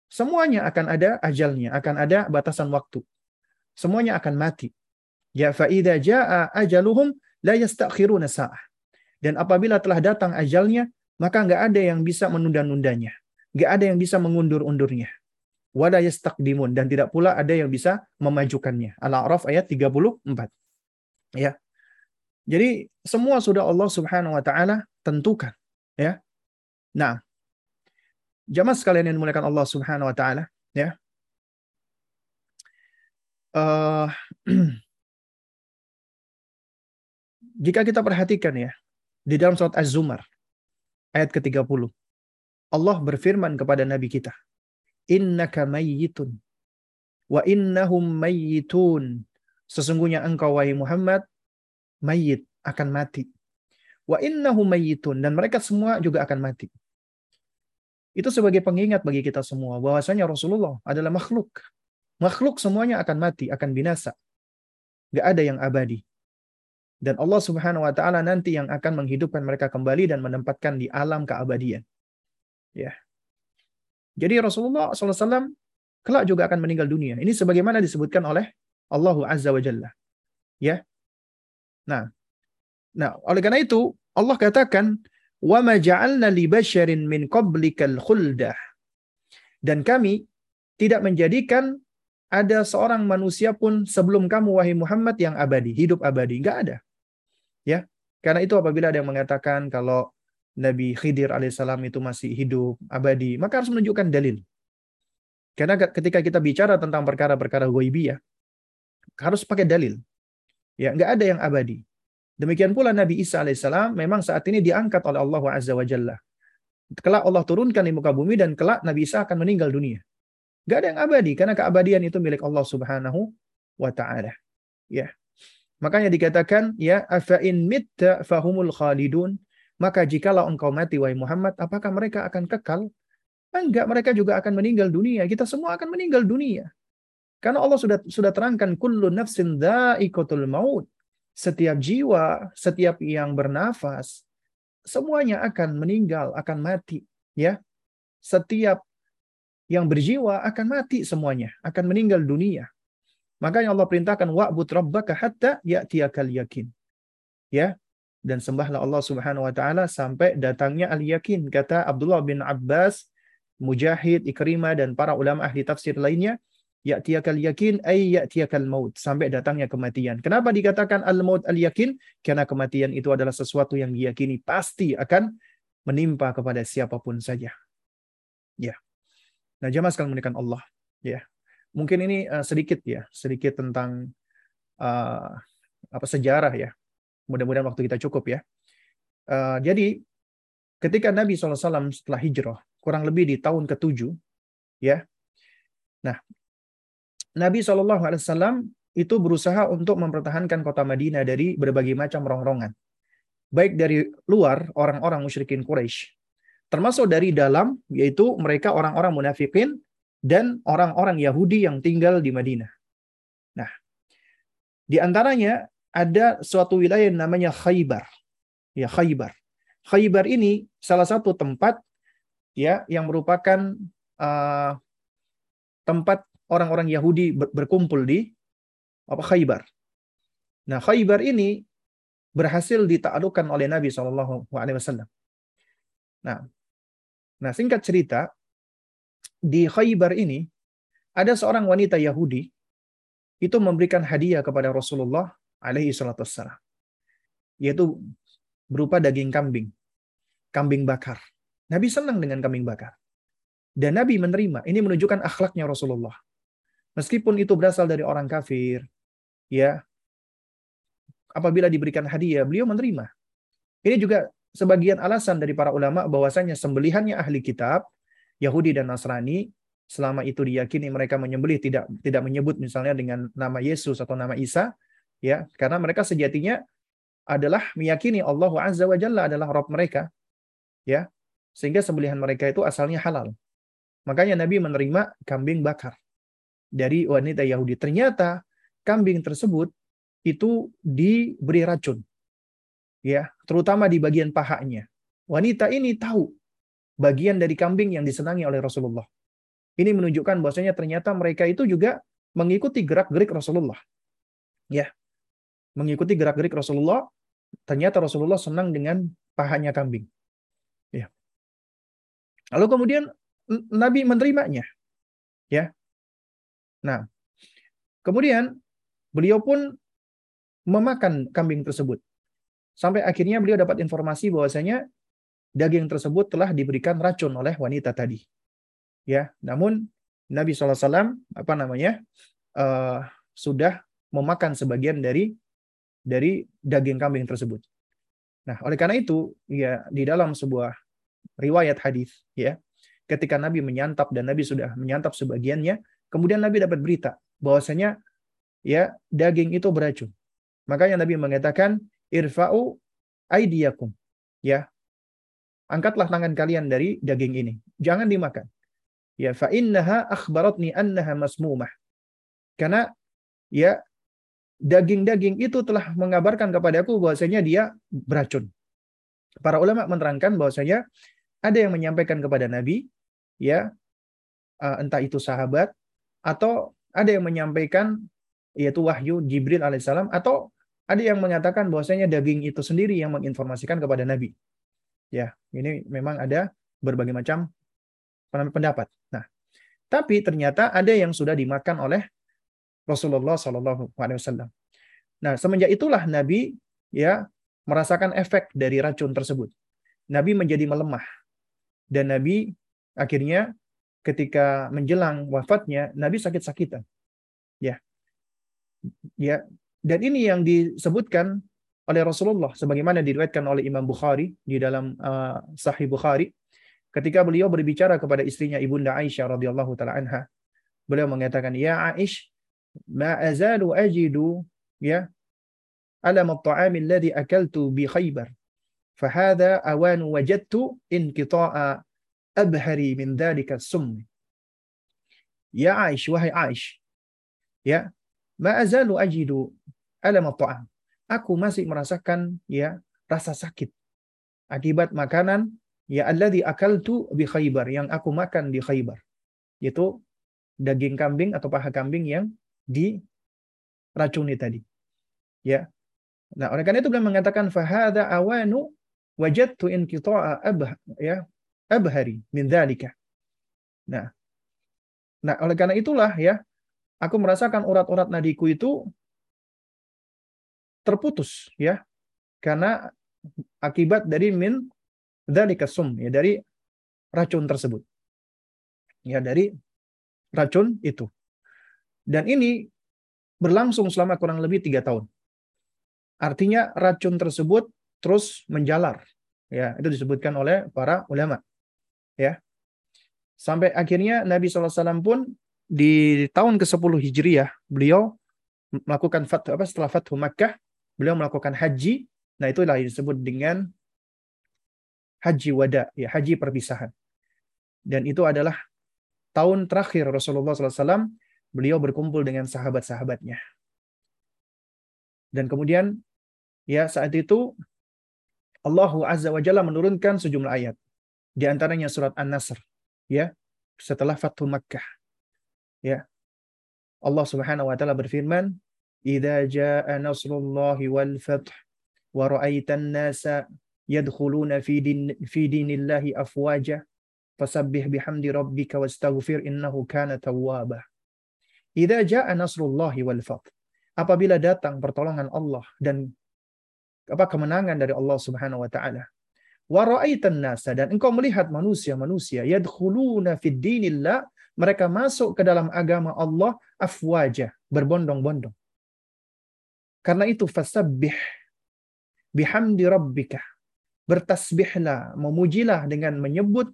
Semuanya akan ada ajalnya, akan ada batasan waktu semuanya akan mati. Ya fa idza jaa ajaluhum la yastakhiruna sa'ah. Dan apabila telah datang ajalnya, maka enggak ada yang bisa menunda-nundanya. Enggak ada yang bisa mengundur-undurnya. Wala yastaqdimun dan tidak pula ada yang bisa memajukannya. Al-A'raf ayat 34. Ya. Jadi semua sudah Allah Subhanahu wa taala tentukan, ya. Nah, jamaah sekalian yang dimuliakan Allah Subhanahu wa taala, ya uh, jika kita perhatikan ya, di dalam surat Az-Zumar, ayat ke-30, Allah berfirman kepada Nabi kita, Innaka mayyitun, wa innahum mayyitun. Sesungguhnya engkau, wahai Muhammad, mayyit, akan mati. Wa innahum mayyitun. Dan mereka semua juga akan mati. Itu sebagai pengingat bagi kita semua bahwasanya Rasulullah adalah makhluk Makhluk semuanya akan mati, akan binasa. Gak ada yang abadi. Dan Allah Subhanahu wa taala nanti yang akan menghidupkan mereka kembali dan menempatkan di alam keabadian. Ya. Jadi Rasulullah SAW kelak juga akan meninggal dunia. Ini sebagaimana disebutkan oleh Allah Azza wa Jalla. Ya. Nah. Nah, oleh karena itu Allah katakan wa ma ja'alna li basyarin min qablikal khuldah. Dan kami tidak menjadikan ada seorang manusia pun sebelum kamu wahai Muhammad yang abadi, hidup abadi. Enggak ada. Ya. Karena itu apabila ada yang mengatakan kalau Nabi Khidir alaihissalam itu masih hidup abadi, maka harus menunjukkan dalil. Karena ketika kita bicara tentang perkara-perkara ya, harus pakai dalil. Ya, enggak ada yang abadi. Demikian pula Nabi Isa alaihissalam memang saat ini diangkat oleh Allah Azza wa Jalla. Kelak Allah turunkan di muka bumi dan kelak Nabi Isa akan meninggal dunia. Gak ada yang abadi karena keabadian itu milik Allah Subhanahu wa taala. Ya. Makanya dikatakan ya afa in mitta fahumul khalidun maka jikalau engkau mati wahai Muhammad apakah mereka akan kekal? Enggak, mereka juga akan meninggal dunia. Kita semua akan meninggal dunia. Karena Allah sudah sudah terangkan kullu nafsin dha'iqatul maut. Setiap jiwa, setiap yang bernafas semuanya akan meninggal, akan mati, ya. Setiap yang berjiwa akan mati semuanya, akan meninggal dunia. Makanya Allah perintahkan wa'bud rabbaka hatta ya'tiyakal yakin. Ya. dan sembahlah Allah Subhanahu wa taala sampai datangnya al-yakin kata Abdullah bin Abbas, Mujahid, Ikrimah dan para ulama ahli tafsir lainnya ya'tiyakal yakin ay ya'tiyakal maut sampai datangnya kematian. Kenapa dikatakan al-maut al-yakin? Karena kematian itu adalah sesuatu yang diyakini pasti akan menimpa kepada siapa pun saja. Ya. Nah, jamaah sekalian menekan Allah, ya. Mungkin ini uh, sedikit ya, sedikit tentang uh, apa sejarah ya. Mudah-mudahan waktu kita cukup ya. Uh, jadi ketika Nabi SAW setelah hijrah, kurang lebih di tahun ke-7, ya. Nah, Nabi SAW itu berusaha untuk mempertahankan kota Madinah dari berbagai macam rongrongan. Baik dari luar, orang-orang musyrikin Quraisy, termasuk dari dalam, yaitu mereka orang-orang munafikin dan orang-orang Yahudi yang tinggal di Madinah. Nah, di antaranya ada suatu wilayah yang namanya Khaybar. Ya, Khaybar. Khaybar ini salah satu tempat ya yang merupakan uh, tempat orang-orang Yahudi berkumpul di apa Khaybar. Nah, Khaybar ini berhasil ditaklukkan oleh Nabi Wasallam. Nah, nah singkat cerita di Khaybar ini ada seorang wanita Yahudi itu memberikan hadiah kepada Rasulullah alaihi salatu. Yaitu berupa daging kambing. Kambing bakar. Nabi senang dengan kambing bakar. Dan Nabi menerima. Ini menunjukkan akhlaknya Rasulullah. Meskipun itu berasal dari orang kafir, ya, apabila diberikan hadiah, beliau menerima. Ini juga sebagian alasan dari para ulama bahwasanya sembelihannya ahli kitab, Yahudi dan Nasrani, selama itu diyakini mereka menyembelih tidak tidak menyebut misalnya dengan nama Yesus atau nama Isa, ya, karena mereka sejatinya adalah meyakini Allah Azza wa Jalla adalah Rob mereka, ya, sehingga sembelihan mereka itu asalnya halal. Makanya Nabi menerima kambing bakar dari wanita Yahudi. Ternyata kambing tersebut itu diberi racun. Ya, terutama di bagian pahanya. Wanita ini tahu bagian dari kambing yang disenangi oleh Rasulullah. Ini menunjukkan bahwasanya ternyata mereka itu juga mengikuti gerak-gerik Rasulullah. Ya. Mengikuti gerak-gerik Rasulullah, ternyata Rasulullah senang dengan pahanya kambing. Ya. Lalu kemudian Nabi menerimanya. Ya. Nah, kemudian beliau pun memakan kambing tersebut. Sampai akhirnya beliau dapat informasi bahwasanya daging tersebut telah diberikan racun oleh wanita tadi. Ya, namun Nabi SAW apa namanya uh, sudah memakan sebagian dari dari daging kambing tersebut. Nah, oleh karena itu, ya di dalam sebuah riwayat hadis, ya, ketika Nabi menyantap dan Nabi sudah menyantap sebagiannya, Kemudian Nabi dapat berita bahwasanya ya daging itu beracun. Makanya Nabi mengatakan irfa'u aidiyakum. Ya. Angkatlah tangan kalian dari daging ini. Jangan dimakan. Ya fa innaha akhbaratni annaha masmumah. Karena ya daging-daging itu telah mengabarkan kepadaku bahwasanya dia beracun. Para ulama menerangkan bahwasanya ada yang menyampaikan kepada Nabi ya eh, entah itu sahabat atau ada yang menyampaikan yaitu wahyu Jibril alaihissalam atau ada yang mengatakan bahwasanya daging itu sendiri yang menginformasikan kepada Nabi. Ya, ini memang ada berbagai macam pendapat. Nah, tapi ternyata ada yang sudah dimakan oleh Rasulullah Shallallahu Alaihi Wasallam. Nah, semenjak itulah Nabi ya merasakan efek dari racun tersebut. Nabi menjadi melemah dan Nabi akhirnya ketika menjelang wafatnya Nabi sakit-sakitan. Ya. Ya. Dan ini yang disebutkan oleh Rasulullah sebagaimana diriwayatkan oleh Imam Bukhari di dalam uh, Sahih Bukhari ketika beliau berbicara kepada istrinya Ibunda Aisyah radhiyallahu taala anha. Beliau mengatakan, "Ya Aish, ma azalu ajidu ya alam at-ta'am alladhi akaltu bi Khaybar. Fahadha awan wajadtu inqita'a abhari min dhalika sum. Ya Aish, wahai Aish. Ya, ma azalu ajidu alam ta'am. Aku masih merasakan ya rasa sakit akibat makanan ya alladhi akaltu bi Khaybar yang aku makan di Khaybar. Yaitu daging kambing atau paha kambing yang diracuni tadi. Ya. Nah, oleh karena itu beliau mengatakan fahada awanu wajadtu inqita'a abh ya abhari min dzalika. Nah, nah oleh karena itulah ya aku merasakan urat-urat nadiku itu terputus ya karena akibat dari min dzalika sum ya dari racun tersebut. Ya dari racun itu. Dan ini berlangsung selama kurang lebih tiga tahun. Artinya racun tersebut terus menjalar. Ya, itu disebutkan oleh para ulama. Ya. Sampai akhirnya Nabi SAW pun di tahun ke-10 Hijriah, beliau melakukan fatwa apa setelah Fathu Makkah, beliau melakukan haji. Nah, itulah yang disebut dengan haji wada, ya, haji perpisahan. Dan itu adalah tahun terakhir Rasulullah SAW, beliau berkumpul dengan sahabat-sahabatnya. Dan kemudian ya saat itu Allah Azza wa Jalla menurunkan sejumlah ayat. Di antaranya surat An-Nasr, ya, setelah Fathu Makkah. Ya. Allah Subhanahu wa taala berfirman, "Idza jaa nasrullahi wal fath wa ra'aitan nasa yadkhuluna fi din fi dinillahi afwaja fasabbih bihamdi rabbika wastaghfir innahu kana tawwaba." Idza jaa nasrullahi wal fath. Apabila datang pertolongan Allah dan apa kemenangan dari Allah Subhanahu wa taala. Dan engkau melihat manusia-manusia yadkhuluna fid dinillah mereka masuk ke dalam agama Allah afwaja berbondong-bondong. Karena itu fasabbih bihamdi rabbika. Bertasbihlah, memujilah dengan menyebut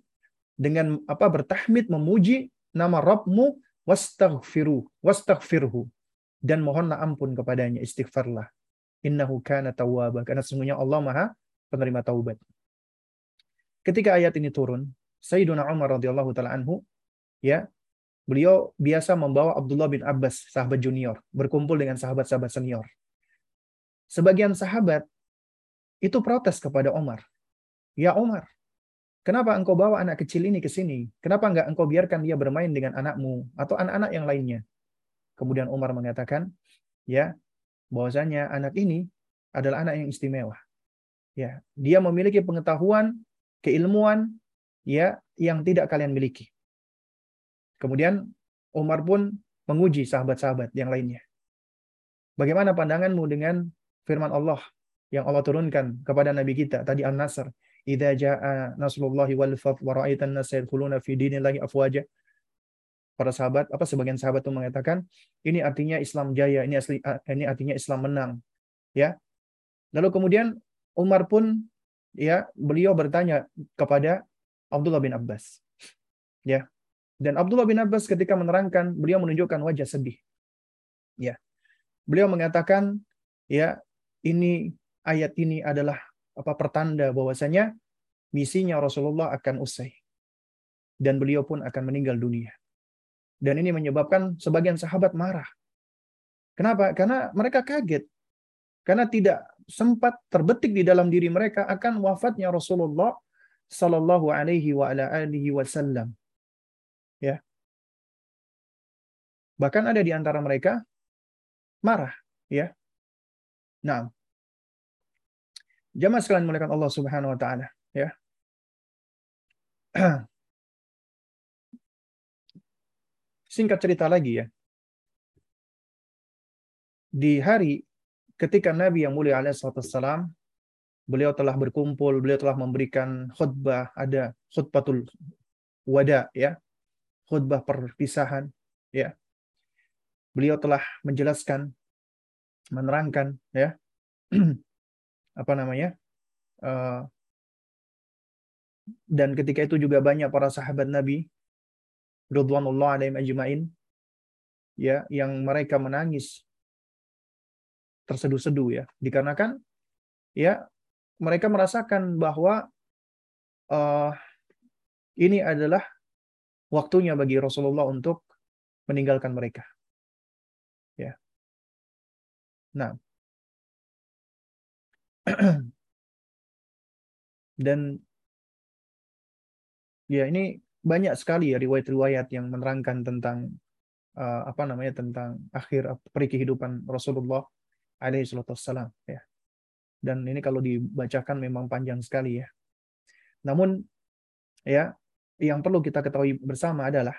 dengan apa bertahmid memuji nama Rabbmu wastaghfiru wastaghfirhu dan mohonlah ampun kepadanya istighfarlah innahu kana tawwaba karena sesungguhnya Allah Maha penerima taubat. Ketika ayat ini turun, Sayyiduna Umar radhiyallahu taala anhu ya, beliau biasa membawa Abdullah bin Abbas, sahabat junior, berkumpul dengan sahabat-sahabat senior. Sebagian sahabat itu protes kepada Umar. Ya Umar, kenapa engkau bawa anak kecil ini ke sini? Kenapa enggak engkau biarkan dia bermain dengan anakmu atau anak-anak yang lainnya? Kemudian Umar mengatakan, ya bahwasanya anak ini adalah anak yang istimewa. Ya, dia memiliki pengetahuan, keilmuan ya yang tidak kalian miliki. Kemudian Umar pun menguji sahabat-sahabat yang lainnya. Bagaimana pandanganmu dengan firman Allah yang Allah turunkan kepada Nabi kita tadi An-Nasr, "Idza jaa nasrullahi wal fath wa ra'aitan nasa yadkhuluna fi dinillahi afwaja." para sahabat apa sebagian sahabat itu mengatakan ini artinya Islam jaya ini asli ini artinya Islam menang ya lalu kemudian Umar pun ya beliau bertanya kepada Abdullah bin Abbas ya dan Abdullah bin Abbas ketika menerangkan beliau menunjukkan wajah sedih ya beliau mengatakan ya ini ayat ini adalah apa pertanda bahwasanya misinya Rasulullah akan usai dan beliau pun akan meninggal dunia dan ini menyebabkan sebagian sahabat marah. Kenapa? Karena mereka kaget. Karena tidak sempat terbetik di dalam diri mereka akan wafatnya Rasulullah sallallahu alaihi wasallam. Ya. Bahkan ada di antara mereka marah, ya. Nah. Jamaah sekalian mulakan Allah Subhanahu wa taala, ya. Singkat cerita lagi ya. Di hari ketika Nabi yang mulia alaihissalam beliau telah berkumpul, beliau telah memberikan khutbah, ada khutbatul wada ya. Khutbah perpisahan ya. Beliau telah menjelaskan menerangkan ya apa namanya uh, dan ketika itu juga banyak para sahabat Nabi Ridwanullah alaihim ajma'in ya yang mereka menangis terseduh-seduh ya. Dikarenakan ya mereka merasakan bahwa uh, ini adalah waktunya bagi Rasulullah untuk meninggalkan mereka. Ya. Nah. Dan ya ini banyak sekali ya riwayat-riwayat yang menerangkan tentang uh, apa namanya tentang akhir peri kehidupan Rasulullah alaihi wasallam ya. dan ini kalau dibacakan memang panjang sekali ya. Namun ya yang perlu kita ketahui bersama adalah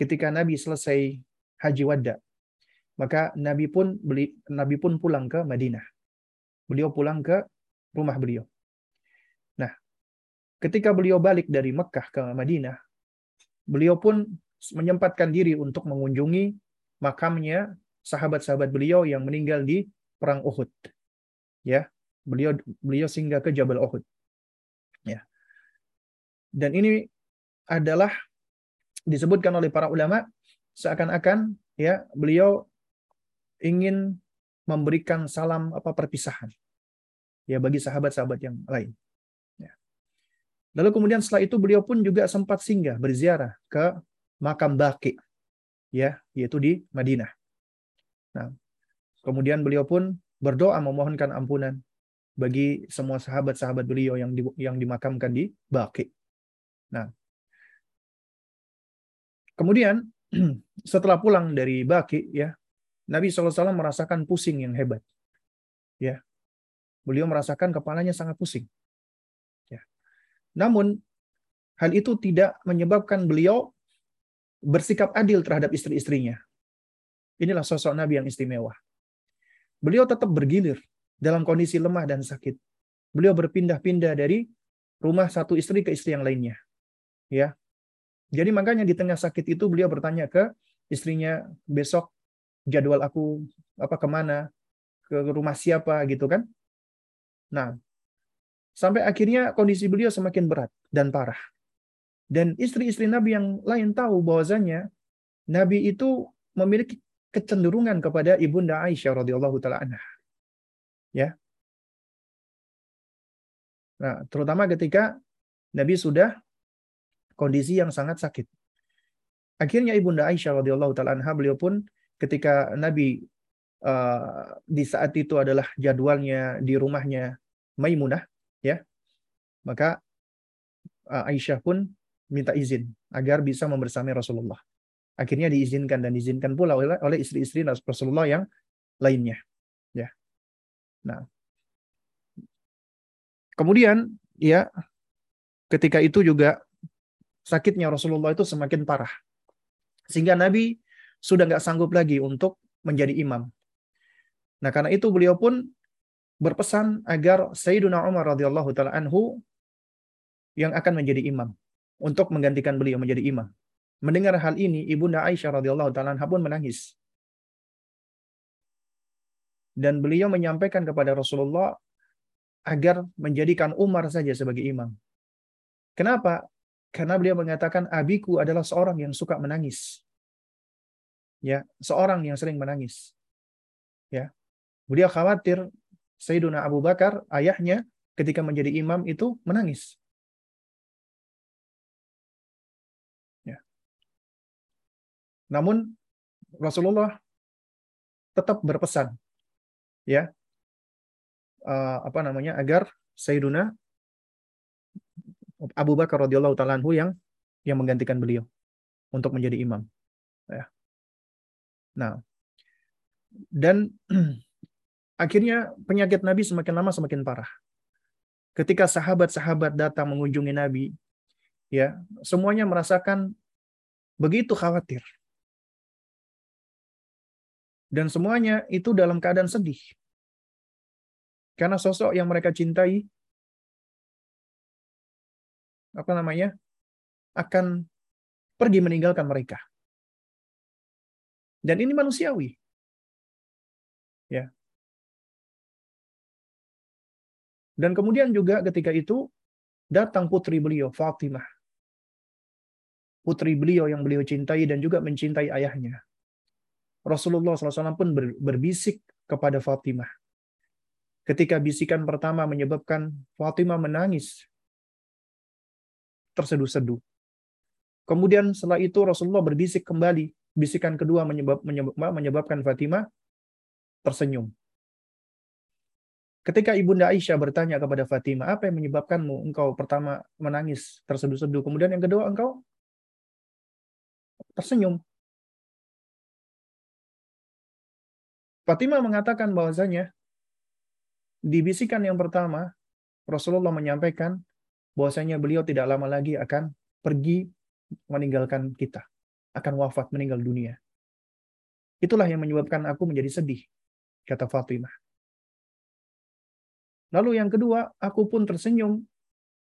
ketika Nabi selesai haji wada, maka Nabi pun beli Nabi pun pulang ke Madinah. Beliau pulang ke rumah beliau. Nah, ketika beliau balik dari Mekah ke Madinah, beliau pun menyempatkan diri untuk mengunjungi makamnya sahabat-sahabat beliau yang meninggal di perang Uhud. Ya, beliau beliau singgah ke Jabal Uhud. Ya. Dan ini adalah disebutkan oleh para ulama seakan-akan ya beliau ingin memberikan salam apa perpisahan ya bagi sahabat-sahabat yang lain. Ya. Lalu kemudian setelah itu beliau pun juga sempat singgah berziarah ke makam Baqi ya yaitu di Madinah. Nah, kemudian beliau pun berdoa memohonkan ampunan bagi semua sahabat-sahabat beliau yang di, yang dimakamkan di Baqi. Nah, kemudian setelah pulang dari Baqi ya, Nabi SAW merasakan pusing yang hebat. Ya. Beliau merasakan kepalanya sangat pusing. Ya. Namun hal itu tidak menyebabkan beliau bersikap adil terhadap istri-istrinya. Inilah sosok Nabi yang istimewa. Beliau tetap bergilir dalam kondisi lemah dan sakit. Beliau berpindah-pindah dari rumah satu istri ke istri yang lainnya. Ya. Jadi makanya di tengah sakit itu beliau bertanya ke istrinya, besok jadwal aku apa ke mana, ke rumah siapa gitu kan. Nah, sampai akhirnya kondisi beliau semakin berat dan parah. Dan istri-istri Nabi yang lain tahu bahwasanya Nabi itu memiliki kecenderungan kepada ibunda Aisyah radhiyallahu taala anha. Ya. Nah, terutama ketika Nabi sudah kondisi yang sangat sakit. Akhirnya ibunda Aisyah radhiyallahu taala anha beliau pun ketika Nabi uh, di saat itu adalah jadwalnya di rumahnya Maimunah, ya. Maka uh, Aisyah pun minta izin agar bisa membersamai Rasulullah. Akhirnya diizinkan dan diizinkan pula oleh, oleh istri-istri Rasulullah yang lainnya. Ya. Nah. Kemudian ya ketika itu juga sakitnya Rasulullah itu semakin parah. Sehingga Nabi sudah nggak sanggup lagi untuk menjadi imam. Nah, karena itu beliau pun berpesan agar Sayyiduna Umar radhiyallahu taala anhu yang akan menjadi imam untuk menggantikan beliau menjadi imam. Mendengar hal ini, Ibunda Aisyah radhiyallahu taala pun menangis. Dan beliau menyampaikan kepada Rasulullah agar menjadikan Umar saja sebagai imam. Kenapa? Karena beliau mengatakan abiku adalah seorang yang suka menangis. Ya, seorang yang sering menangis. Ya. Beliau khawatir Sayyiduna Abu Bakar, ayahnya ketika menjadi imam itu menangis. Namun Rasulullah tetap berpesan ya uh, apa namanya agar Sayyiduna Abu Bakar radhiyallahu taala yang yang menggantikan beliau untuk menjadi imam. Ya. Nah, dan akhirnya penyakit Nabi semakin lama semakin parah. Ketika sahabat-sahabat datang mengunjungi Nabi, ya semuanya merasakan begitu khawatir dan semuanya itu dalam keadaan sedih. Karena sosok yang mereka cintai apa namanya? akan pergi meninggalkan mereka. Dan ini manusiawi. Ya. Dan kemudian juga ketika itu datang putri beliau Fatimah. Putri beliau yang beliau cintai dan juga mencintai ayahnya. Rasulullah SAW pun berbisik kepada Fatimah. Ketika bisikan pertama menyebabkan Fatimah menangis, terseduh-seduh. Kemudian setelah itu Rasulullah berbisik kembali. Bisikan kedua menyebab, menyebab, menyebabkan Fatimah tersenyum. Ketika Ibunda Aisyah bertanya kepada Fatimah, apa yang menyebabkanmu engkau pertama menangis, terseduh-seduh, kemudian yang kedua engkau tersenyum. Fatimah mengatakan bahwasanya di bisikan yang pertama, Rasulullah menyampaikan bahwasanya beliau tidak lama lagi akan pergi meninggalkan kita, akan wafat meninggal dunia. Itulah yang menyebabkan aku menjadi sedih, kata Fatimah. Lalu yang kedua, aku pun tersenyum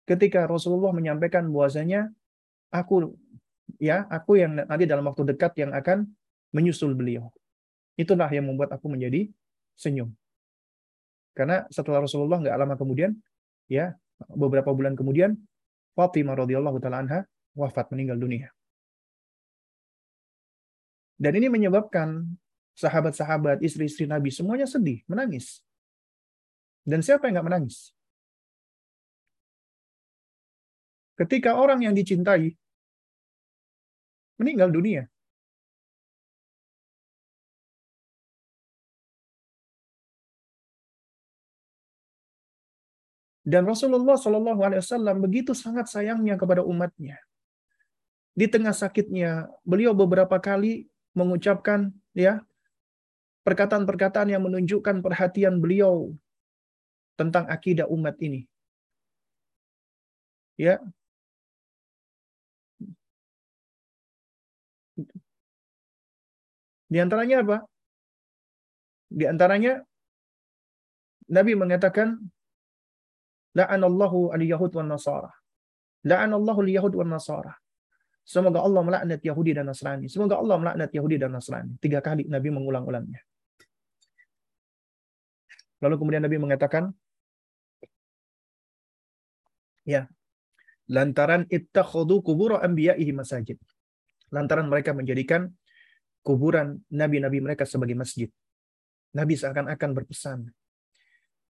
ketika Rasulullah menyampaikan bahwasanya aku ya, aku yang nanti dalam waktu dekat yang akan menyusul beliau. Itulah yang membuat aku menjadi senyum. Karena setelah Rasulullah nggak lama kemudian, ya beberapa bulan kemudian, Fatimah radhiyallahu taala anha wafat meninggal dunia. Dan ini menyebabkan sahabat-sahabat, istri-istri Nabi semuanya sedih, menangis. Dan siapa yang nggak menangis? Ketika orang yang dicintai meninggal dunia, Dan Rasulullah Shallallahu Alaihi Wasallam begitu sangat sayangnya kepada umatnya. Di tengah sakitnya, beliau beberapa kali mengucapkan ya perkataan-perkataan yang menunjukkan perhatian beliau tentang akidah umat ini. Ya. Di antaranya apa? Di antaranya Nabi mengatakan La'anallahu al-Yahud wa Nasara. La'anallahu al-Yahud wa Nasara. Semoga Allah melaknat Yahudi dan Nasrani. Semoga Allah melaknat Yahudi dan Nasrani. Tiga kali Nabi mengulang-ulangnya. Lalu kemudian Nabi mengatakan, ya, lantaran ittakhadhu kubura anbiya'ihi masajid. Lantaran mereka menjadikan kuburan nabi-nabi mereka sebagai masjid. Nabi seakan-akan berpesan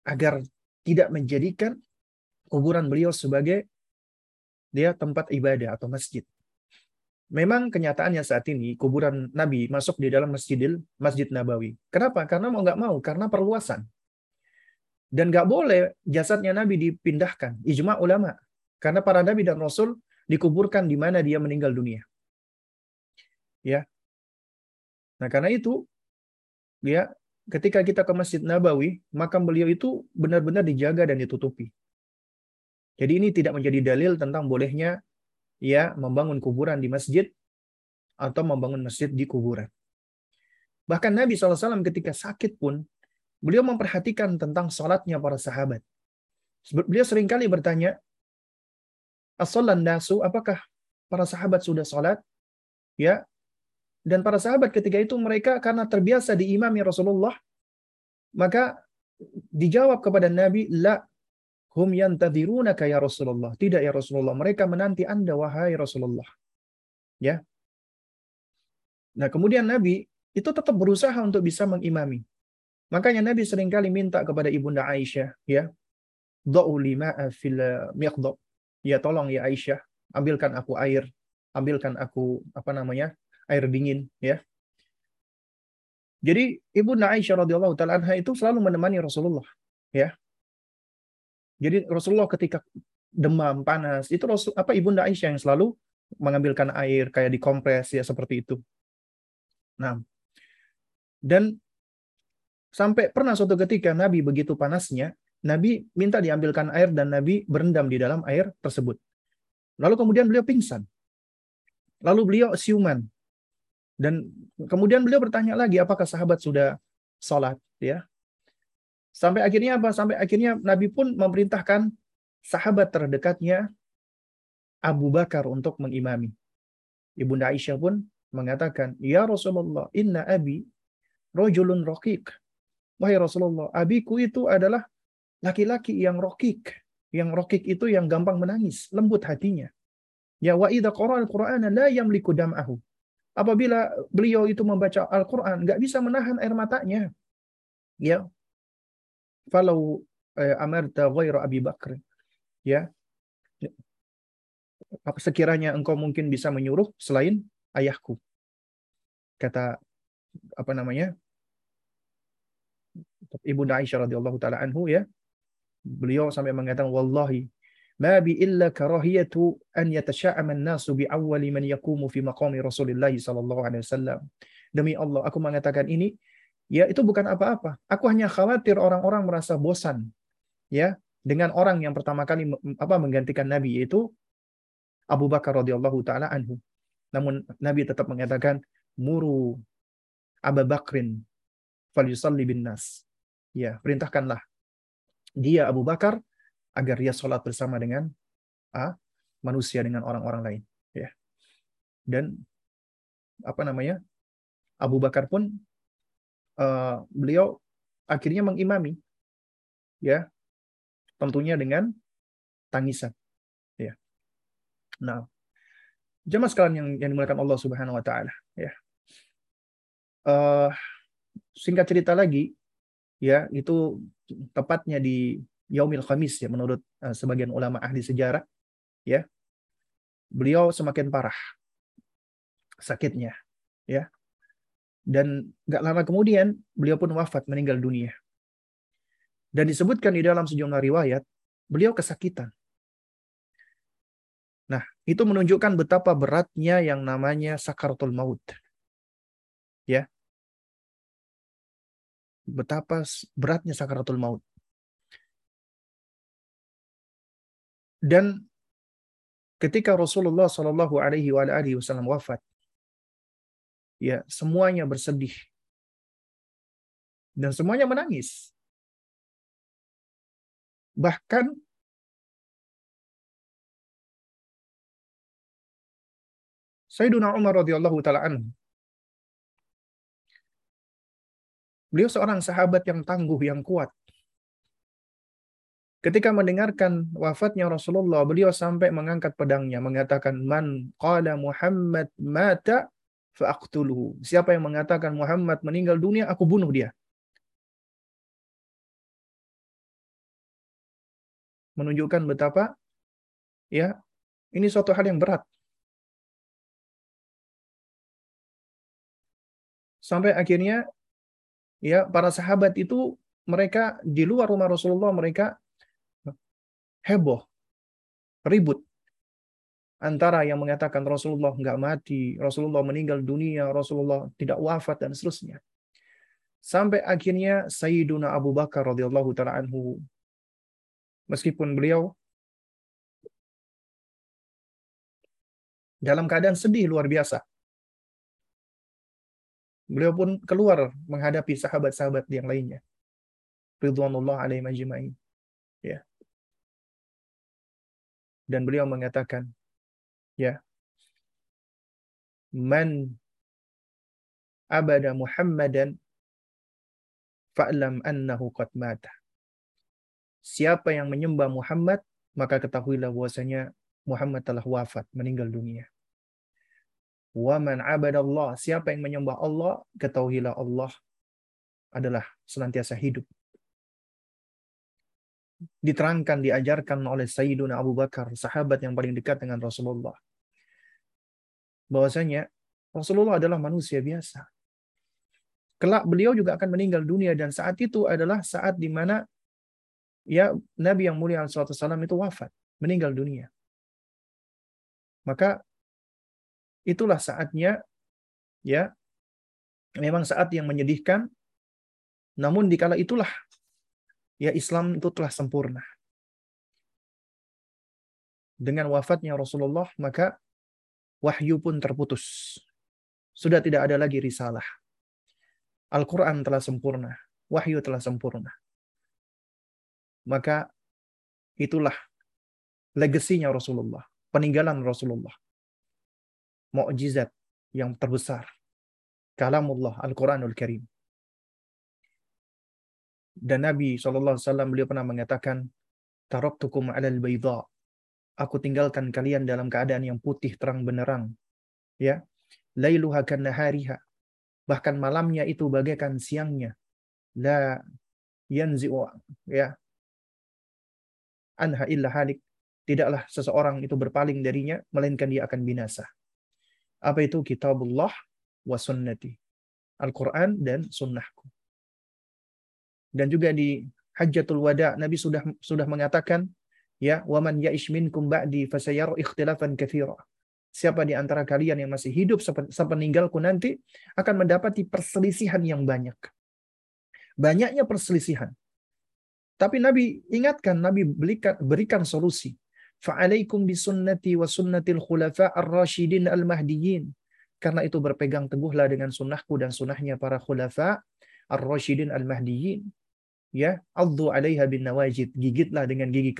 agar tidak menjadikan kuburan beliau sebagai dia tempat ibadah atau masjid. Memang kenyataannya saat ini kuburan Nabi masuk di dalam Masjidil Masjid Nabawi. Kenapa? Karena mau nggak mau, karena perluasan. Dan nggak boleh jasadnya Nabi dipindahkan. Ijma ulama. Karena para Nabi dan Rasul dikuburkan di mana dia meninggal dunia. Ya. Nah karena itu, ya ketika kita ke Masjid Nabawi, makam beliau itu benar-benar dijaga dan ditutupi. Jadi ini tidak menjadi dalil tentang bolehnya ya membangun kuburan di masjid atau membangun masjid di kuburan. Bahkan Nabi SAW ketika sakit pun, beliau memperhatikan tentang sholatnya para sahabat. Beliau sering kali bertanya, as nasu, apakah para sahabat sudah sholat? Ya, dan para sahabat ketika itu mereka karena terbiasa diimami Rasulullah, maka dijawab kepada Nabi, la Hum yantadirunaka ya Rasulullah. Tidak ya Rasulullah. Mereka menanti Anda wahai Rasulullah. Ya. Nah, kemudian Nabi itu tetap berusaha untuk bisa mengimami. Makanya Nabi sering kali minta kepada Ibunda Aisyah, ya. Da'u lima fil miqdab. Ya tolong ya Aisyah, ambilkan aku air, ambilkan aku apa namanya? air dingin, ya. Jadi Ibunda Aisyah radhiyallahu taala itu selalu menemani Rasulullah, ya. Jadi Rasulullah ketika demam panas itu Rasul apa ibunda Aisyah yang selalu mengambilkan air kayak dikompres ya seperti itu. Nah, dan sampai pernah suatu ketika Nabi begitu panasnya, Nabi minta diambilkan air dan Nabi berendam di dalam air tersebut. Lalu kemudian beliau pingsan. Lalu beliau siuman. Dan kemudian beliau bertanya lagi apakah sahabat sudah sholat ya Sampai akhirnya apa? Sampai akhirnya Nabi pun memerintahkan sahabat terdekatnya Abu Bakar untuk mengimami. Ibunda Aisyah pun mengatakan, Ya Rasulullah, inna abi rojulun rokik. Wahai Rasulullah, abiku itu adalah laki-laki yang rokik. Yang rokik itu yang gampang menangis, lembut hatinya. Ya wa qara al-Qur'ana la yamliku dam'ahu. Apabila beliau itu membaca Al-Qur'an, nggak bisa menahan air matanya. Ya, falau eh, amarta ghaira Abi Bakr. Ya. Apa sekiranya engkau mungkin bisa menyuruh selain ayahku? Kata apa namanya? Ibunda Aisyah radhiyallahu taala anhu ya. Beliau sampai mengatakan wallahi ma bi illa karahiyatu an yatasha'ama an-nasu bi awwali man yaqumu fi maqami Rasulillah sallallahu alaihi wasallam. Demi Allah aku mengatakan ini ya itu bukan apa-apa. Aku hanya khawatir orang-orang merasa bosan ya dengan orang yang pertama kali apa menggantikan Nabi yaitu Abu Bakar radhiyallahu taala anhu. Namun Nabi tetap mengatakan muru Abu Bakrin falyusalli bin nas. Ya, perintahkanlah dia Abu Bakar agar dia sholat bersama dengan ah, manusia dengan orang-orang lain. Ya. Dan apa namanya? Abu Bakar pun uh, beliau akhirnya mengimami, ya, tentunya dengan tangisan. Ya. Nah, jemaah sekalian yang yang dimuliakan Allah Subhanahu wa taala, ya. Uh, singkat cerita lagi, ya, itu tepatnya di Yaumil Khamis ya menurut uh, sebagian ulama ahli sejarah, ya. Beliau semakin parah sakitnya, ya. Dan gak lama kemudian beliau pun wafat meninggal dunia. Dan disebutkan di dalam sejumlah riwayat, beliau kesakitan. Nah, itu menunjukkan betapa beratnya yang namanya sakaratul maut. Ya. Betapa beratnya sakaratul maut. Dan ketika Rasulullah Shallallahu Alaihi Wasallam wafat, ya semuanya bersedih dan semuanya menangis. Bahkan Sayyiduna Umar radhiyallahu taala. Beliau seorang sahabat yang tangguh, yang kuat. Ketika mendengarkan wafatnya Rasulullah, beliau sampai mengangkat pedangnya, mengatakan, Man qala Muhammad mata fa'aqtuluhu. Siapa yang mengatakan Muhammad meninggal dunia, aku bunuh dia. menunjukkan betapa ya ini suatu hal yang berat. Sampai akhirnya ya para sahabat itu mereka di luar rumah Rasulullah mereka heboh, ribut antara yang mengatakan Rasulullah nggak mati, Rasulullah meninggal dunia, Rasulullah tidak wafat dan seterusnya. Sampai akhirnya Sayyiduna Abu Bakar radhiyallahu taala anhu meskipun beliau dalam keadaan sedih luar biasa. Beliau pun keluar menghadapi sahabat-sahabat yang lainnya. Ridwanullah alaihi majma'in. Ya. Dan beliau mengatakan, ya, man abada Muhammadan fa'lam annahu qad mata siapa yang menyembah Muhammad, maka ketahuilah bahwasanya Muhammad telah wafat, meninggal dunia. Wa man abadallah, siapa yang menyembah Allah, ketahuilah Allah adalah senantiasa hidup. Diterangkan, diajarkan oleh Sayyiduna Abu Bakar, sahabat yang paling dekat dengan Rasulullah. Bahwasanya Rasulullah adalah manusia biasa. Kelak beliau juga akan meninggal dunia dan saat itu adalah saat di mana ya Nabi yang mulia SAW itu wafat, meninggal dunia. Maka itulah saatnya ya memang saat yang menyedihkan namun dikala itulah ya Islam itu telah sempurna. Dengan wafatnya Rasulullah maka wahyu pun terputus. Sudah tidak ada lagi risalah. Al-Quran telah sempurna. Wahyu telah sempurna maka itulah legasinya Rasulullah, peninggalan Rasulullah. Mukjizat yang terbesar. Kalamullah Al-Quranul Karim. Dan Nabi SAW beliau pernah mengatakan, Taraktukum alal bayda. Aku tinggalkan kalian dalam keadaan yang putih terang benerang. Ya. Lailuha kan nahariha. Bahkan malamnya itu bagaikan siangnya. La yanzi'u ya anha illa halik. Tidaklah seseorang itu berpaling darinya, melainkan dia akan binasa. Apa itu? Kitabullah wa sunnati. Al-Quran dan sunnahku. Dan juga di Hajjatul Wada, Nabi sudah sudah mengatakan, ya, waman ya'ish minkum ba'di fasayaru ikhtilafan kathira. Siapa di antara kalian yang masih hidup sepeninggalku nanti akan mendapati perselisihan yang banyak. Banyaknya perselisihan. Tapi Nabi ingatkan, Nabi berikan, berikan solusi. Fa'alaikum bisunnati wa sunnatil khulafa ar-rasyidin al-mahdiyyin. Karena itu berpegang teguhlah dengan sunnahku dan sunnahnya para khulafa ar-rasyidin al-mahdiyyin. Ya, addu 'alaiha bin nawajid. Gigitlah dengan gigi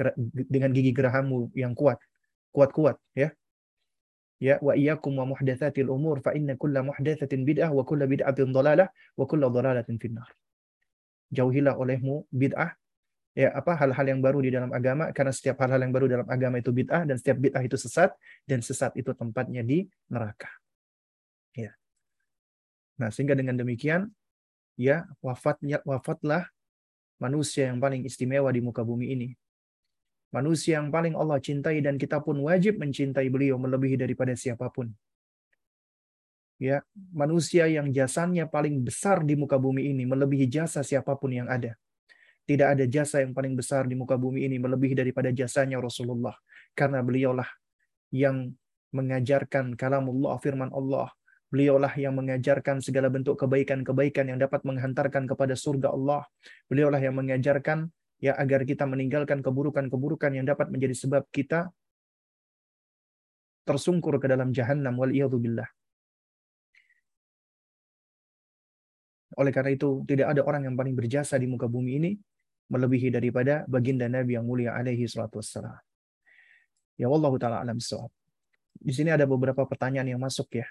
dengan gigi gerahammu yang kuat. Kuat-kuat, ya. Ya, wa iyyakum wa muhdatsatil umur fa inna kulla muhdatsatin bid'ah wa kulla bid'atin dhalalah wa kulla dhalalatin finnar. Jauhilah olehmu bid'ah ya apa hal-hal yang baru di dalam agama karena setiap hal-hal yang baru dalam agama itu bid'ah dan setiap bid'ah itu sesat dan sesat itu tempatnya di neraka. Ya. Nah, sehingga dengan demikian ya wafatnya wafatlah manusia yang paling istimewa di muka bumi ini. Manusia yang paling Allah cintai dan kita pun wajib mencintai beliau melebihi daripada siapa pun. Ya, manusia yang jasanya paling besar di muka bumi ini melebihi jasa siapa pun yang ada. Tidak ada jasa yang paling besar di muka bumi ini melebihi daripada jasanya Rasulullah. Karena beliaulah yang mengajarkan kalamullah, firman Allah. Beliaulah yang mengajarkan segala bentuk kebaikan-kebaikan yang dapat menghantarkan kepada surga Allah. Beliaulah yang mengajarkan ya agar kita meninggalkan keburukan-keburukan yang dapat menjadi sebab kita tersungkur ke dalam jahanam wal billah. Oleh karena itu, tidak ada orang yang paling berjasa di muka bumi ini melebihi daripada baginda Nabi yang mulia alaihi salatu wassalam. Ya Allah taala alam sawab. Di sini ada beberapa pertanyaan yang masuk ya.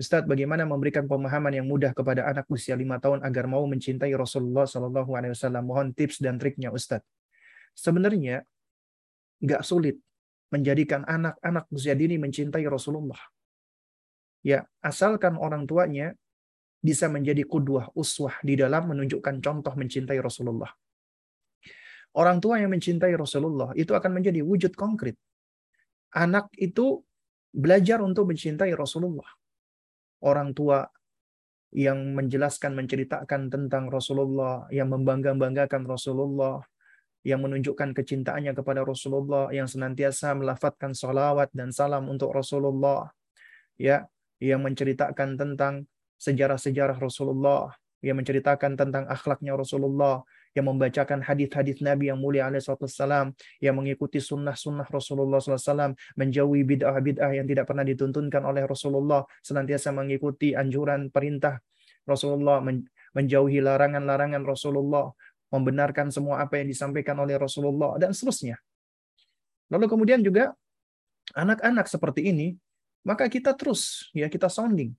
Ustadz, bagaimana memberikan pemahaman yang mudah kepada anak usia lima tahun agar mau mencintai Rasulullah Shallallahu Alaihi Wasallam? Mohon tips dan triknya, Ustadz. Sebenarnya nggak sulit menjadikan anak-anak usia dini mencintai Rasulullah. Ya, asalkan orang tuanya bisa menjadi kudwah uswah di dalam menunjukkan contoh mencintai Rasulullah. Orang tua yang mencintai Rasulullah itu akan menjadi wujud konkret. Anak itu belajar untuk mencintai Rasulullah. Orang tua yang menjelaskan, menceritakan tentang Rasulullah, yang membangga-banggakan Rasulullah, yang menunjukkan kecintaannya kepada Rasulullah, yang senantiasa melafatkan salawat dan salam untuk Rasulullah, ya, yang menceritakan tentang sejarah-sejarah Rasulullah, yang menceritakan tentang akhlaknya Rasulullah, yang membacakan hadis-hadis Nabi yang mulia alaihissalam, yang mengikuti sunnah-sunnah Rasulullah SAW, menjauhi bid'ah-bid'ah yang tidak pernah dituntunkan oleh Rasulullah, senantiasa mengikuti anjuran perintah Rasulullah, menjauhi larangan-larangan Rasulullah, membenarkan semua apa yang disampaikan oleh Rasulullah, dan seterusnya. Lalu kemudian juga anak-anak seperti ini, maka kita terus ya kita sounding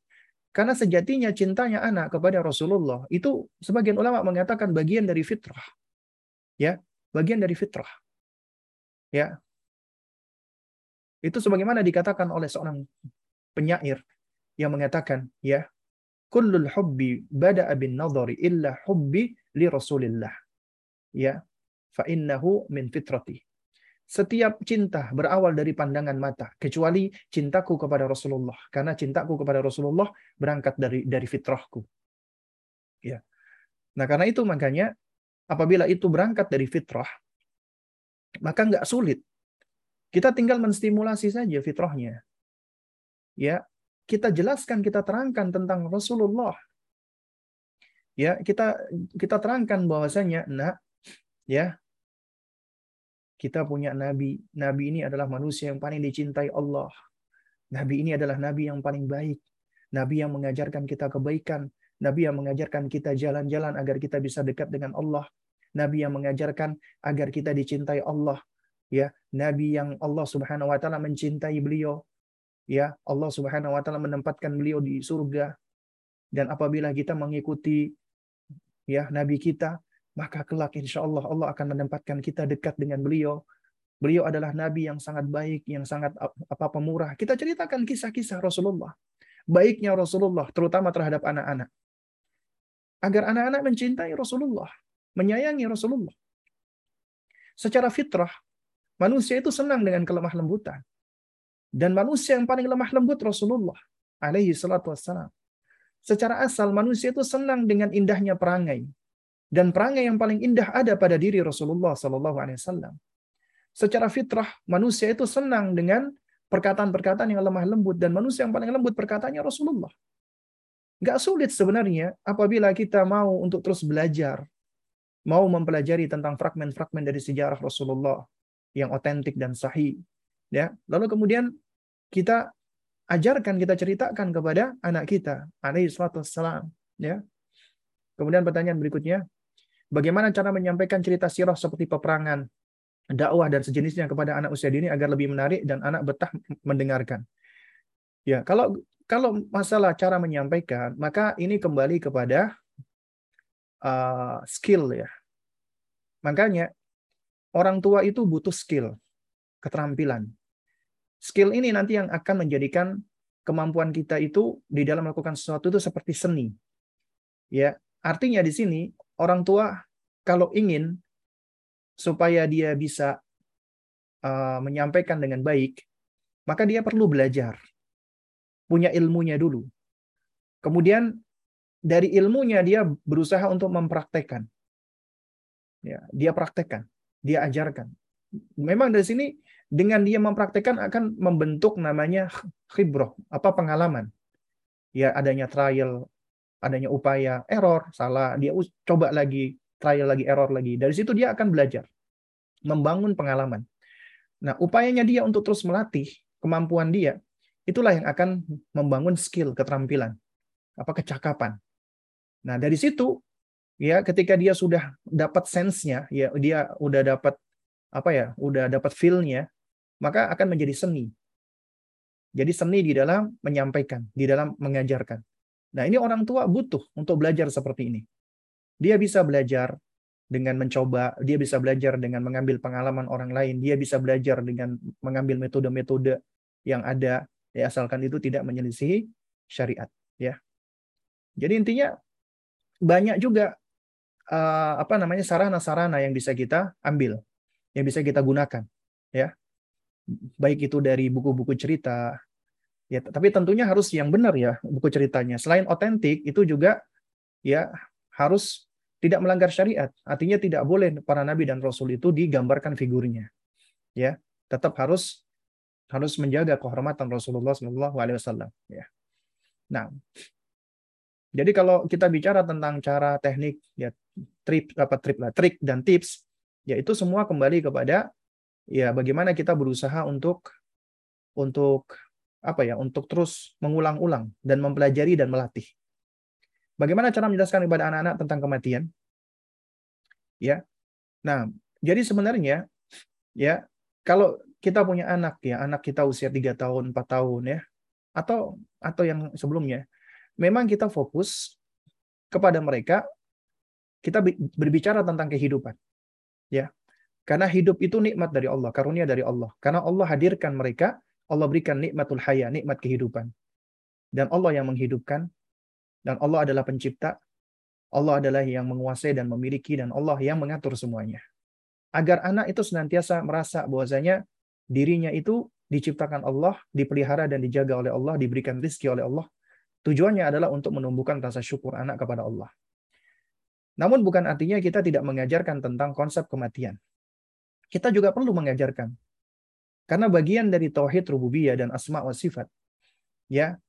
karena sejatinya cintanya anak kepada Rasulullah itu sebagian ulama mengatakan bagian dari fitrah. Ya, bagian dari fitrah. Ya. Itu sebagaimana dikatakan oleh seorang penyair yang mengatakan, ya, kullul hubbi bada'a bin nadhari illa hubbi li Rasulillah. Ya, fa innahu min fitrati. Setiap cinta berawal dari pandangan mata, kecuali cintaku kepada Rasulullah. Karena cintaku kepada Rasulullah berangkat dari dari fitrahku. Ya. Nah, karena itu makanya apabila itu berangkat dari fitrah, maka nggak sulit. Kita tinggal menstimulasi saja fitrahnya. Ya, kita jelaskan, kita terangkan tentang Rasulullah. Ya, kita kita terangkan bahwasanya, nah, ya, kita punya nabi. Nabi ini adalah manusia yang paling dicintai Allah. Nabi ini adalah nabi yang paling baik. Nabi yang mengajarkan kita kebaikan. Nabi yang mengajarkan kita jalan-jalan agar kita bisa dekat dengan Allah. Nabi yang mengajarkan agar kita dicintai Allah. Ya, Nabi yang Allah Subhanahu wa taala mencintai beliau. Ya, Allah Subhanahu wa taala menempatkan beliau di surga. Dan apabila kita mengikuti ya nabi kita, maka kelak insya Allah Allah akan menempatkan kita dekat dengan beliau. Beliau adalah nabi yang sangat baik, yang sangat apa pemurah. Kita ceritakan kisah-kisah Rasulullah. Baiknya Rasulullah, terutama terhadap anak-anak. Agar anak-anak mencintai Rasulullah, menyayangi Rasulullah. Secara fitrah, manusia itu senang dengan kelemah lembutan. Dan manusia yang paling lemah lembut Rasulullah alaihi salatu wassalam. Secara asal manusia itu senang dengan indahnya perangai, dan perangai yang paling indah ada pada diri Rasulullah Sallallahu Alaihi Wasallam. Secara fitrah manusia itu senang dengan perkataan-perkataan yang lemah lembut dan manusia yang paling lembut perkataannya Rasulullah. Nggak sulit sebenarnya apabila kita mau untuk terus belajar, mau mempelajari tentang fragmen-fragmen dari sejarah Rasulullah yang otentik dan sahih. Ya, lalu kemudian kita ajarkan, kita ceritakan kepada anak kita, alaihi wassalam. Ya. Kemudian pertanyaan berikutnya, bagaimana cara menyampaikan cerita sirah seperti peperangan, dakwah dan sejenisnya kepada anak usia dini agar lebih menarik dan anak betah mendengarkan. Ya, kalau kalau masalah cara menyampaikan, maka ini kembali kepada uh, skill ya. Makanya orang tua itu butuh skill, keterampilan. Skill ini nanti yang akan menjadikan kemampuan kita itu di dalam melakukan sesuatu itu seperti seni. Ya, artinya di sini orang tua kalau ingin supaya dia bisa uh, menyampaikan dengan baik, maka dia perlu belajar punya ilmunya dulu. Kemudian dari ilmunya dia berusaha untuk mempraktekkan. Ya, dia praktekkan, dia ajarkan. Memang dari sini dengan dia mempraktekkan akan membentuk namanya khibroh, apa pengalaman. Ya, adanya trial, adanya upaya, error, salah, dia coba lagi, trial lagi, error lagi. Dari situ dia akan belajar, membangun pengalaman. Nah, upayanya dia untuk terus melatih kemampuan dia itulah yang akan membangun skill, keterampilan, apa kecakapan. Nah, dari situ ya ketika dia sudah dapat sense-nya, ya dia udah dapat apa ya, udah dapat feel-nya, maka akan menjadi seni. Jadi seni di dalam menyampaikan, di dalam mengajarkan. Nah, ini orang tua butuh untuk belajar seperti ini. Dia bisa belajar dengan mencoba, dia bisa belajar dengan mengambil pengalaman orang lain, dia bisa belajar dengan mengambil metode-metode yang ada ya asalkan itu tidak menyelisihi syariat ya jadi intinya banyak juga uh, apa namanya sarana-sarana yang bisa kita ambil yang bisa kita gunakan ya baik itu dari buku-buku cerita ya tapi tentunya harus yang benar ya buku ceritanya selain otentik itu juga ya harus tidak melanggar syariat artinya tidak boleh para nabi dan rasul itu digambarkan figurnya ya tetap harus harus menjaga kehormatan Rasulullah Shallallahu Alaihi Wasallam. Ya. Nah, jadi kalau kita bicara tentang cara teknik ya trip apa trip lah trik dan tips ya itu semua kembali kepada ya bagaimana kita berusaha untuk untuk apa ya untuk terus mengulang-ulang dan mempelajari dan melatih. Bagaimana cara menjelaskan kepada anak-anak tentang kematian? Ya. Nah, jadi sebenarnya ya kalau kita punya anak ya, anak kita usia 3 tahun, 4 tahun ya, atau atau yang sebelumnya, memang kita fokus kepada mereka kita berbicara tentang kehidupan. Ya. Karena hidup itu nikmat dari Allah, karunia dari Allah. Karena Allah hadirkan mereka, Allah berikan nikmatul haya, nikmat kehidupan. Dan Allah yang menghidupkan dan Allah adalah pencipta. Allah adalah yang menguasai dan memiliki dan Allah yang mengatur semuanya. Agar anak itu senantiasa merasa bahwasanya dirinya itu diciptakan Allah, dipelihara dan dijaga oleh Allah, diberikan rizki oleh Allah. Tujuannya adalah untuk menumbuhkan rasa syukur anak kepada Allah. Namun bukan artinya kita tidak mengajarkan tentang konsep kematian. Kita juga perlu mengajarkan. Karena bagian dari tauhid rububiyah dan asma wa sifat ya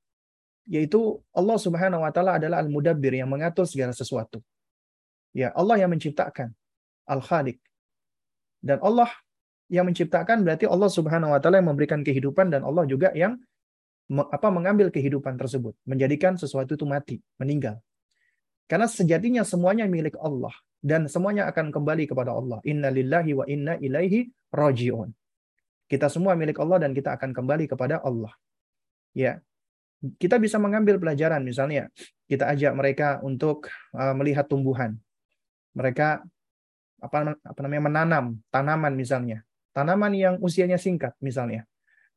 yaitu Allah Subhanahu wa taala adalah al-mudabbir yang mengatur segala sesuatu. Ya, Allah yang menciptakan, Al-Khaliq. Dan Allah yang menciptakan berarti Allah Subhanahu wa taala yang memberikan kehidupan dan Allah juga yang apa mengambil kehidupan tersebut, menjadikan sesuatu itu mati, meninggal. Karena sejatinya semuanya milik Allah dan semuanya akan kembali kepada Allah. Inna lillahi wa inna ilaihi rajiun. Kita semua milik Allah dan kita akan kembali kepada Allah. Ya. Kita bisa mengambil pelajaran misalnya kita ajak mereka untuk uh, melihat tumbuhan. Mereka apa apa namanya menanam tanaman misalnya tanaman yang usianya singkat misalnya.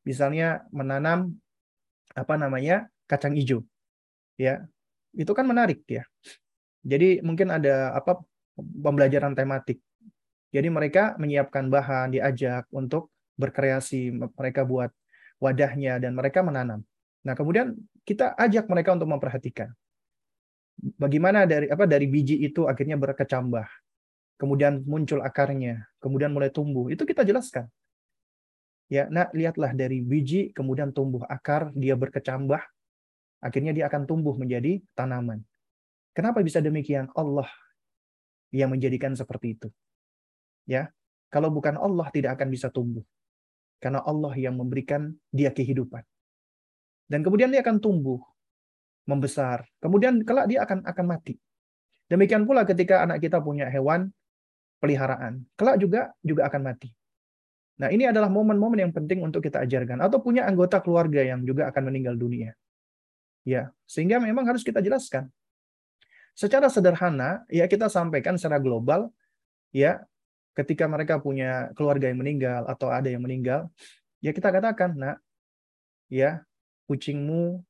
Misalnya menanam apa namanya? kacang hijau. Ya. Itu kan menarik ya. Jadi mungkin ada apa pembelajaran tematik. Jadi mereka menyiapkan bahan, diajak untuk berkreasi, mereka buat wadahnya dan mereka menanam. Nah, kemudian kita ajak mereka untuk memperhatikan bagaimana dari apa dari biji itu akhirnya berkecambah kemudian muncul akarnya, kemudian mulai tumbuh. Itu kita jelaskan. Ya, nah lihatlah dari biji kemudian tumbuh akar, dia berkecambah, Akhirnya dia akan tumbuh menjadi tanaman. Kenapa bisa demikian? Allah yang menjadikan seperti itu. Ya, kalau bukan Allah tidak akan bisa tumbuh. Karena Allah yang memberikan dia kehidupan. Dan kemudian dia akan tumbuh, membesar. Kemudian kelak dia akan akan mati. Demikian pula ketika anak kita punya hewan peliharaan, kelak juga juga akan mati. Nah, ini adalah momen-momen yang penting untuk kita ajarkan atau punya anggota keluarga yang juga akan meninggal dunia. Ya, sehingga memang harus kita jelaskan. Secara sederhana, ya kita sampaikan secara global, ya ketika mereka punya keluarga yang meninggal atau ada yang meninggal, ya kita katakan, nak, ya kucingmu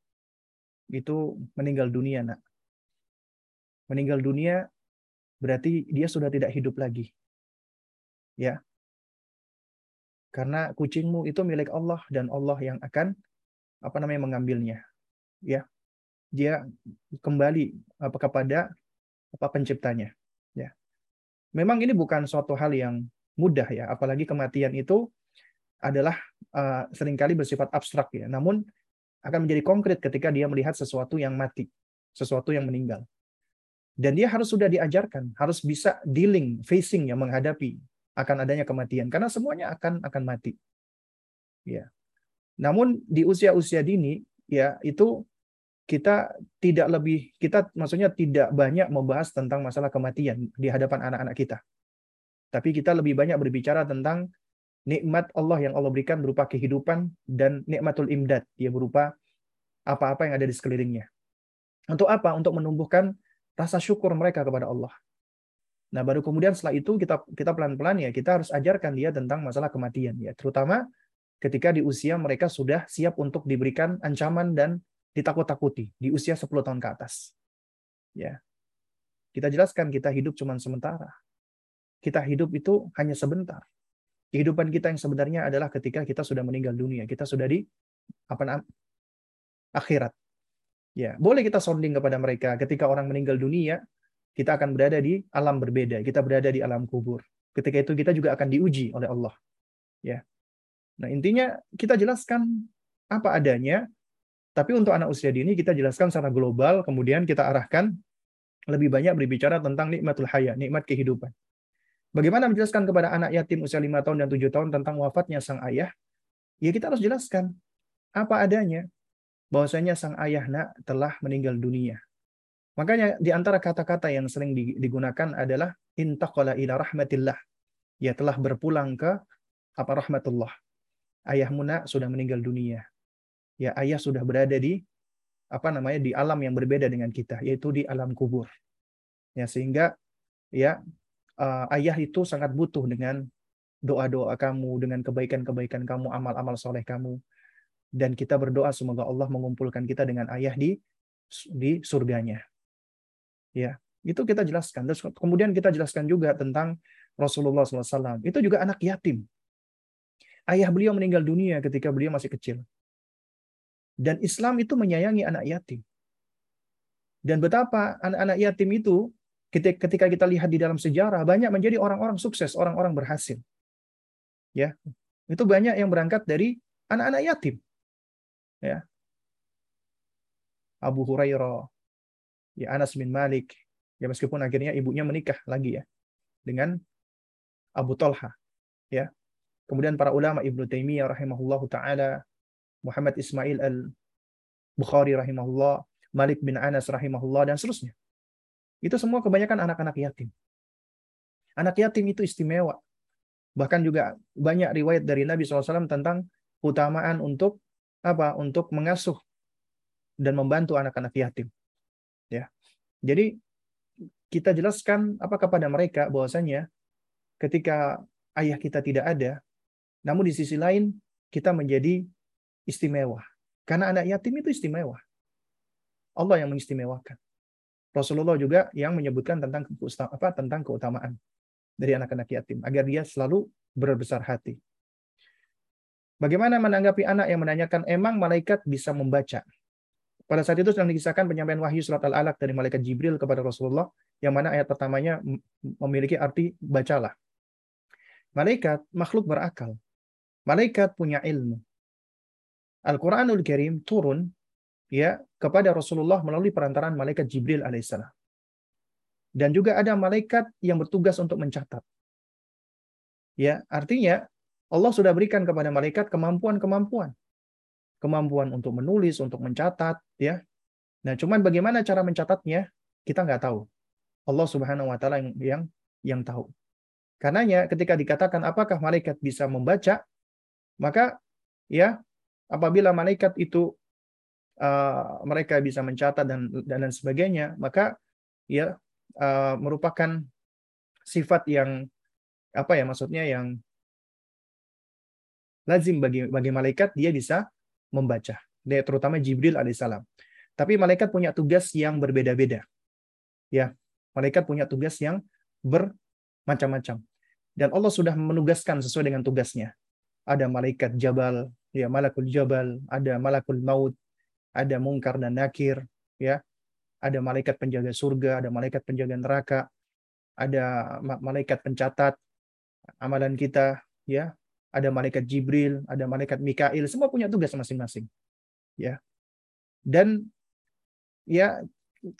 itu meninggal dunia, nak. Meninggal dunia berarti dia sudah tidak hidup lagi. Ya. Karena kucingmu itu milik Allah dan Allah yang akan apa namanya mengambilnya. Ya. Dia kembali apa kepada apa penciptanya. Ya. Memang ini bukan suatu hal yang mudah ya, apalagi kematian itu adalah uh, sering kali bersifat abstrak ya. Namun akan menjadi konkret ketika dia melihat sesuatu yang mati, sesuatu yang meninggal. Dan dia harus sudah diajarkan, harus bisa dealing, facing yang menghadapi akan adanya kematian karena semuanya akan akan mati. Ya. Namun di usia-usia dini ya itu kita tidak lebih kita maksudnya tidak banyak membahas tentang masalah kematian di hadapan anak-anak kita. Tapi kita lebih banyak berbicara tentang nikmat Allah yang Allah berikan berupa kehidupan dan nikmatul imdad, ya berupa apa-apa yang ada di sekelilingnya. Untuk apa? Untuk menumbuhkan rasa syukur mereka kepada Allah. Nah, baru kemudian setelah itu kita kita pelan-pelan ya kita harus ajarkan dia tentang masalah kematian ya, terutama ketika di usia mereka sudah siap untuk diberikan ancaman dan ditakut-takuti di usia 10 tahun ke atas. Ya. Kita jelaskan kita hidup cuma sementara. Kita hidup itu hanya sebentar. Kehidupan kita yang sebenarnya adalah ketika kita sudah meninggal dunia, kita sudah di apa namanya akhirat. Ya, boleh kita sounding kepada mereka ketika orang meninggal dunia, kita akan berada di alam berbeda, kita berada di alam kubur. Ketika itu kita juga akan diuji oleh Allah. Ya. Nah, intinya kita jelaskan apa adanya tapi untuk anak usia dini kita jelaskan secara global, kemudian kita arahkan lebih banyak berbicara tentang nikmatul haya, nikmat kehidupan. Bagaimana menjelaskan kepada anak yatim usia 5 tahun dan 7 tahun tentang wafatnya sang ayah? Ya kita harus jelaskan apa adanya bahwasanya sang ayah nak telah meninggal dunia. Makanya di antara kata-kata yang sering digunakan adalah intaqala ila rahmatillah. Ya telah berpulang ke apa rahmatullah. Ayahmu nak sudah meninggal dunia ya ayah sudah berada di apa namanya di alam yang berbeda dengan kita yaitu di alam kubur. Ya sehingga ya uh, ayah itu sangat butuh dengan doa-doa kamu dengan kebaikan-kebaikan kamu amal-amal soleh kamu. Dan kita berdoa semoga Allah mengumpulkan kita dengan ayah di di surganya. Ya itu kita jelaskan. Terus kemudian kita jelaskan juga tentang Rasulullah SAW itu juga anak yatim. Ayah beliau meninggal dunia ketika beliau masih kecil dan Islam itu menyayangi anak yatim. Dan betapa anak-anak yatim itu ketika kita lihat di dalam sejarah banyak menjadi orang-orang sukses, orang-orang berhasil. Ya. Itu banyak yang berangkat dari anak-anak yatim. Ya. Abu Hurairah, ya Anas bin Malik, ya meskipun akhirnya ibunya menikah lagi ya dengan Abu Talha, ya. Kemudian para ulama Ibnu Taimiyah rahimahullahu taala Muhammad Ismail al-Bukhari rahimahullah, Malik bin Anas rahimahullah, dan seterusnya. Itu semua kebanyakan anak-anak yatim. Anak yatim itu istimewa. Bahkan juga banyak riwayat dari Nabi SAW tentang keutamaan untuk apa? Untuk mengasuh dan membantu anak-anak yatim. Ya. Jadi kita jelaskan apa kepada mereka bahwasanya ketika ayah kita tidak ada, namun di sisi lain kita menjadi istimewa. Karena anak yatim itu istimewa. Allah yang mengistimewakan. Rasulullah juga yang menyebutkan tentang apa tentang keutamaan dari anak-anak yatim agar dia selalu berbesar hati. Bagaimana menanggapi anak yang menanyakan emang malaikat bisa membaca? Pada saat itu sedang dikisahkan penyampaian wahyu surat Al-Alaq dari malaikat Jibril kepada Rasulullah yang mana ayat pertamanya memiliki arti bacalah. Malaikat makhluk berakal. Malaikat punya ilmu. Al-Quranul Karim turun ya kepada Rasulullah melalui perantaraan malaikat Jibril alaihissalam. Dan juga ada malaikat yang bertugas untuk mencatat. Ya, artinya Allah sudah berikan kepada malaikat kemampuan-kemampuan. Kemampuan untuk menulis, untuk mencatat, ya. Nah, cuman bagaimana cara mencatatnya, kita nggak tahu. Allah Subhanahu wa taala yang, yang yang tahu. Karenanya ketika dikatakan apakah malaikat bisa membaca, maka ya apabila malaikat itu uh, mereka bisa mencatat dan dan lain sebagainya, maka ya uh, merupakan sifat yang apa ya maksudnya yang lazim bagi bagi malaikat dia bisa membaca. Dia terutama Jibril alaihissalam. Tapi malaikat punya tugas yang berbeda-beda. Ya, malaikat punya tugas yang bermacam-macam. Dan Allah sudah menugaskan sesuai dengan tugasnya. Ada malaikat jabal, ya malakul jabal, ada malakul maut, ada mungkar dan nakir, ya. Ada malaikat penjaga surga, ada malaikat penjaga neraka, ada malaikat pencatat amalan kita, ya. Ada malaikat Jibril, ada malaikat Mikail, semua punya tugas masing-masing. Ya. Dan ya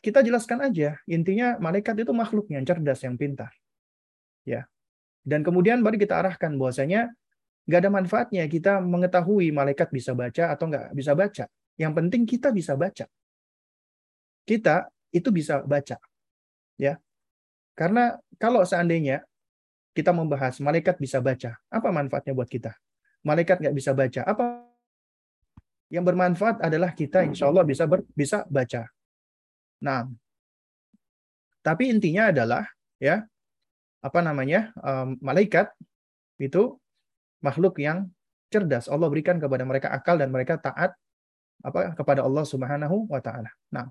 kita jelaskan aja, intinya malaikat itu makhluk yang cerdas, yang pintar. Ya. Dan kemudian baru kita arahkan bahwasanya nggak ada manfaatnya kita mengetahui malaikat bisa baca atau nggak bisa baca. Yang penting kita bisa baca. Kita itu bisa baca. Ya. Karena kalau seandainya kita membahas malaikat bisa baca, apa manfaatnya buat kita? Malaikat nggak bisa baca, apa yang bermanfaat adalah kita insya Allah bisa ber, bisa baca. Nah, tapi intinya adalah ya apa namanya um, malaikat itu makhluk yang cerdas. Allah berikan kepada mereka akal dan mereka taat apa kepada Allah Subhanahu wa taala. Nah,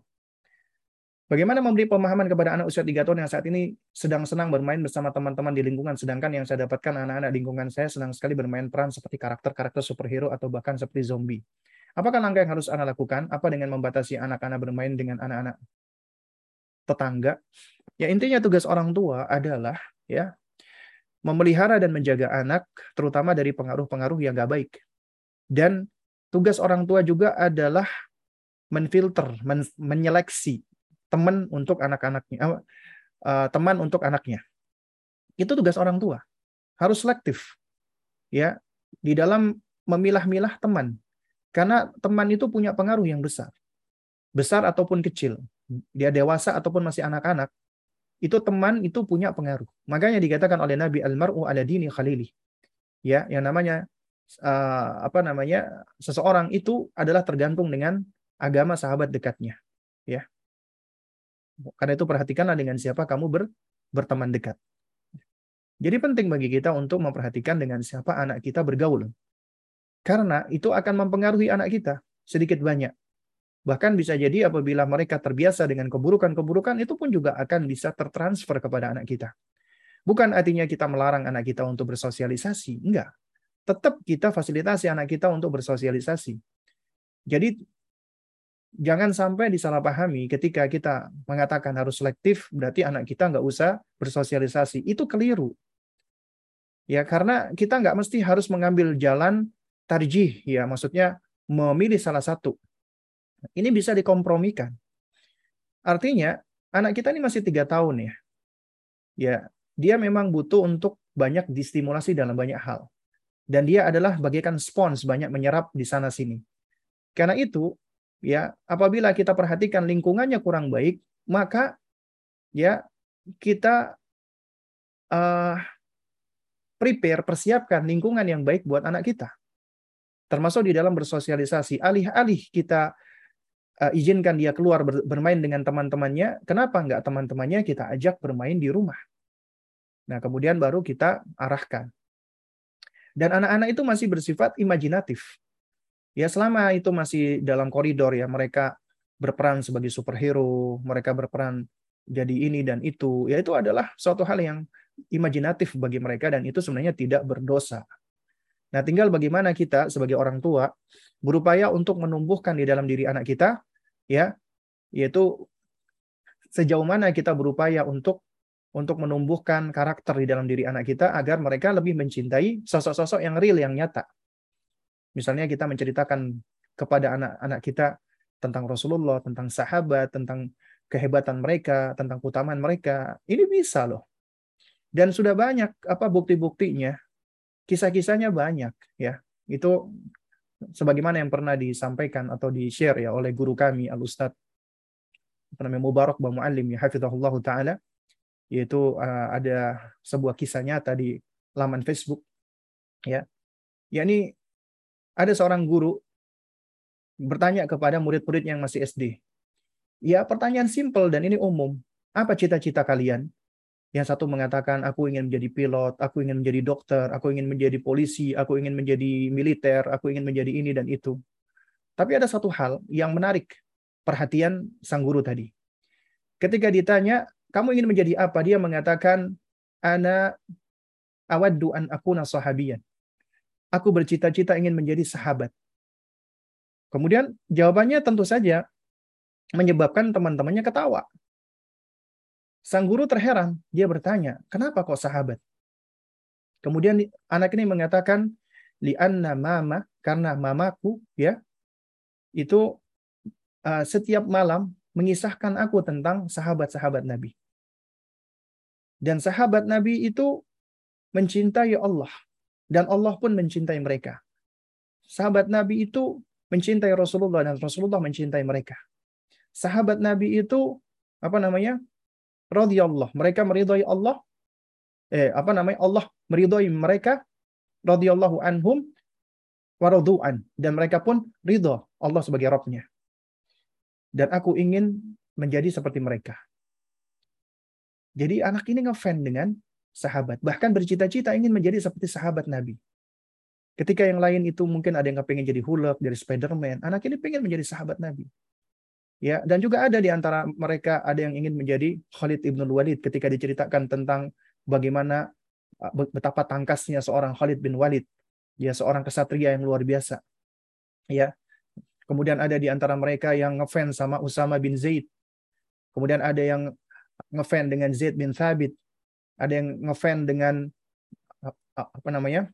bagaimana memberi pemahaman kepada anak usia 3 tahun yang saat ini sedang senang bermain bersama teman-teman di lingkungan sedangkan yang saya dapatkan anak-anak lingkungan saya senang sekali bermain peran seperti karakter-karakter superhero atau bahkan seperti zombie. Apakah langkah yang harus anak lakukan? Apa dengan membatasi anak-anak bermain dengan anak-anak tetangga? Ya intinya tugas orang tua adalah ya memelihara dan menjaga anak terutama dari pengaruh-pengaruh yang gak baik. Dan tugas orang tua juga adalah menfilter, men menyeleksi teman untuk anak-anaknya, uh, teman untuk anaknya. Itu tugas orang tua. Harus selektif. Ya, di dalam memilah-milah teman. Karena teman itu punya pengaruh yang besar. Besar ataupun kecil. Dia dewasa ataupun masih anak-anak, itu teman itu punya pengaruh. Makanya dikatakan oleh Nabi almaru ala dini khalili. Ya, yang namanya uh, apa namanya? seseorang itu adalah tergantung dengan agama sahabat dekatnya. Ya. Karena itu perhatikanlah dengan siapa kamu ber, berteman dekat. Jadi penting bagi kita untuk memperhatikan dengan siapa anak kita bergaul. Karena itu akan mempengaruhi anak kita sedikit banyak. Bahkan bisa jadi apabila mereka terbiasa dengan keburukan-keburukan, itu pun juga akan bisa tertransfer kepada anak kita. Bukan artinya kita melarang anak kita untuk bersosialisasi. Enggak. Tetap kita fasilitasi anak kita untuk bersosialisasi. Jadi jangan sampai disalahpahami ketika kita mengatakan harus selektif, berarti anak kita nggak usah bersosialisasi. Itu keliru. Ya, karena kita nggak mesti harus mengambil jalan tarjih, ya maksudnya memilih salah satu. Ini bisa dikompromikan. Artinya, anak kita ini masih tiga tahun ya. Ya, dia memang butuh untuk banyak distimulasi dalam banyak hal. Dan dia adalah bagaikan spons banyak menyerap di sana sini. Karena itu, ya, apabila kita perhatikan lingkungannya kurang baik, maka ya kita uh, prepare, persiapkan lingkungan yang baik buat anak kita. Termasuk di dalam bersosialisasi. Alih-alih kita uh, izinkan dia keluar ber, bermain dengan teman-temannya, kenapa nggak teman-temannya kita ajak bermain di rumah? Nah, kemudian baru kita arahkan. Dan anak-anak itu masih bersifat imajinatif. Ya, selama itu masih dalam koridor ya, mereka berperan sebagai superhero, mereka berperan jadi ini dan itu, ya itu adalah suatu hal yang imajinatif bagi mereka dan itu sebenarnya tidak berdosa. Nah, tinggal bagaimana kita sebagai orang tua berupaya untuk menumbuhkan di dalam diri anak kita ya yaitu sejauh mana kita berupaya untuk untuk menumbuhkan karakter di dalam diri anak kita agar mereka lebih mencintai sosok-sosok yang real yang nyata. Misalnya kita menceritakan kepada anak-anak kita tentang Rasulullah, tentang sahabat, tentang kehebatan mereka, tentang keutamaan mereka. Ini bisa loh. Dan sudah banyak apa bukti-buktinya. Kisah-kisahnya banyak ya. Itu sebagaimana yang pernah disampaikan atau di-share ya oleh guru kami Al Ustaz namanya Mubarak Ba Muallim ya hafizahullah taala yaitu uh, ada sebuah kisah nyata di laman Facebook ya yakni ada seorang guru bertanya kepada murid-murid yang masih SD. Ya, pertanyaan simpel dan ini umum. Apa cita-cita kalian? Yang satu mengatakan, aku ingin menjadi pilot, aku ingin menjadi dokter, aku ingin menjadi polisi, aku ingin menjadi militer, aku ingin menjadi ini dan itu. Tapi ada satu hal yang menarik perhatian sang guru tadi. Ketika ditanya, kamu ingin menjadi apa? Dia mengatakan, ana awaddu an akuna sahabiyan. Aku bercita-cita ingin menjadi sahabat. Kemudian jawabannya tentu saja menyebabkan teman-temannya ketawa. Sang guru terheran, dia bertanya, kenapa kok sahabat? Kemudian anak ini mengatakan, li'anna mama, karena mamaku, ya, itu uh, setiap malam mengisahkan aku tentang sahabat-sahabat Nabi. Dan sahabat Nabi itu mencintai Allah. Dan Allah pun mencintai mereka. Sahabat Nabi itu mencintai Rasulullah dan Rasulullah mencintai mereka. Sahabat Nabi itu apa namanya? Radhiyallah. Mereka meridhai Allah eh apa namanya? Allah meridhai mereka radhiyallahu anhum waradu'an dan mereka pun ridha Allah sebagai Rabbnya. Dan aku ingin menjadi seperti mereka. Jadi anak ini ngefan dengan sahabat. Bahkan bercita-cita ingin menjadi seperti sahabat Nabi. Ketika yang lain itu mungkin ada yang pengen jadi Hulk, dari Spider-Man, anak ini pengen menjadi sahabat Nabi. Ya, dan juga ada di antara mereka ada yang ingin menjadi Khalid ibn Walid ketika diceritakan tentang bagaimana betapa tangkasnya seorang Khalid bin Walid, ya seorang kesatria yang luar biasa. Ya. Kemudian ada di antara mereka yang ngefans sama Usama bin Zaid. Kemudian ada yang ngefans dengan Zaid bin Thabit. Ada yang ngefans dengan apa namanya?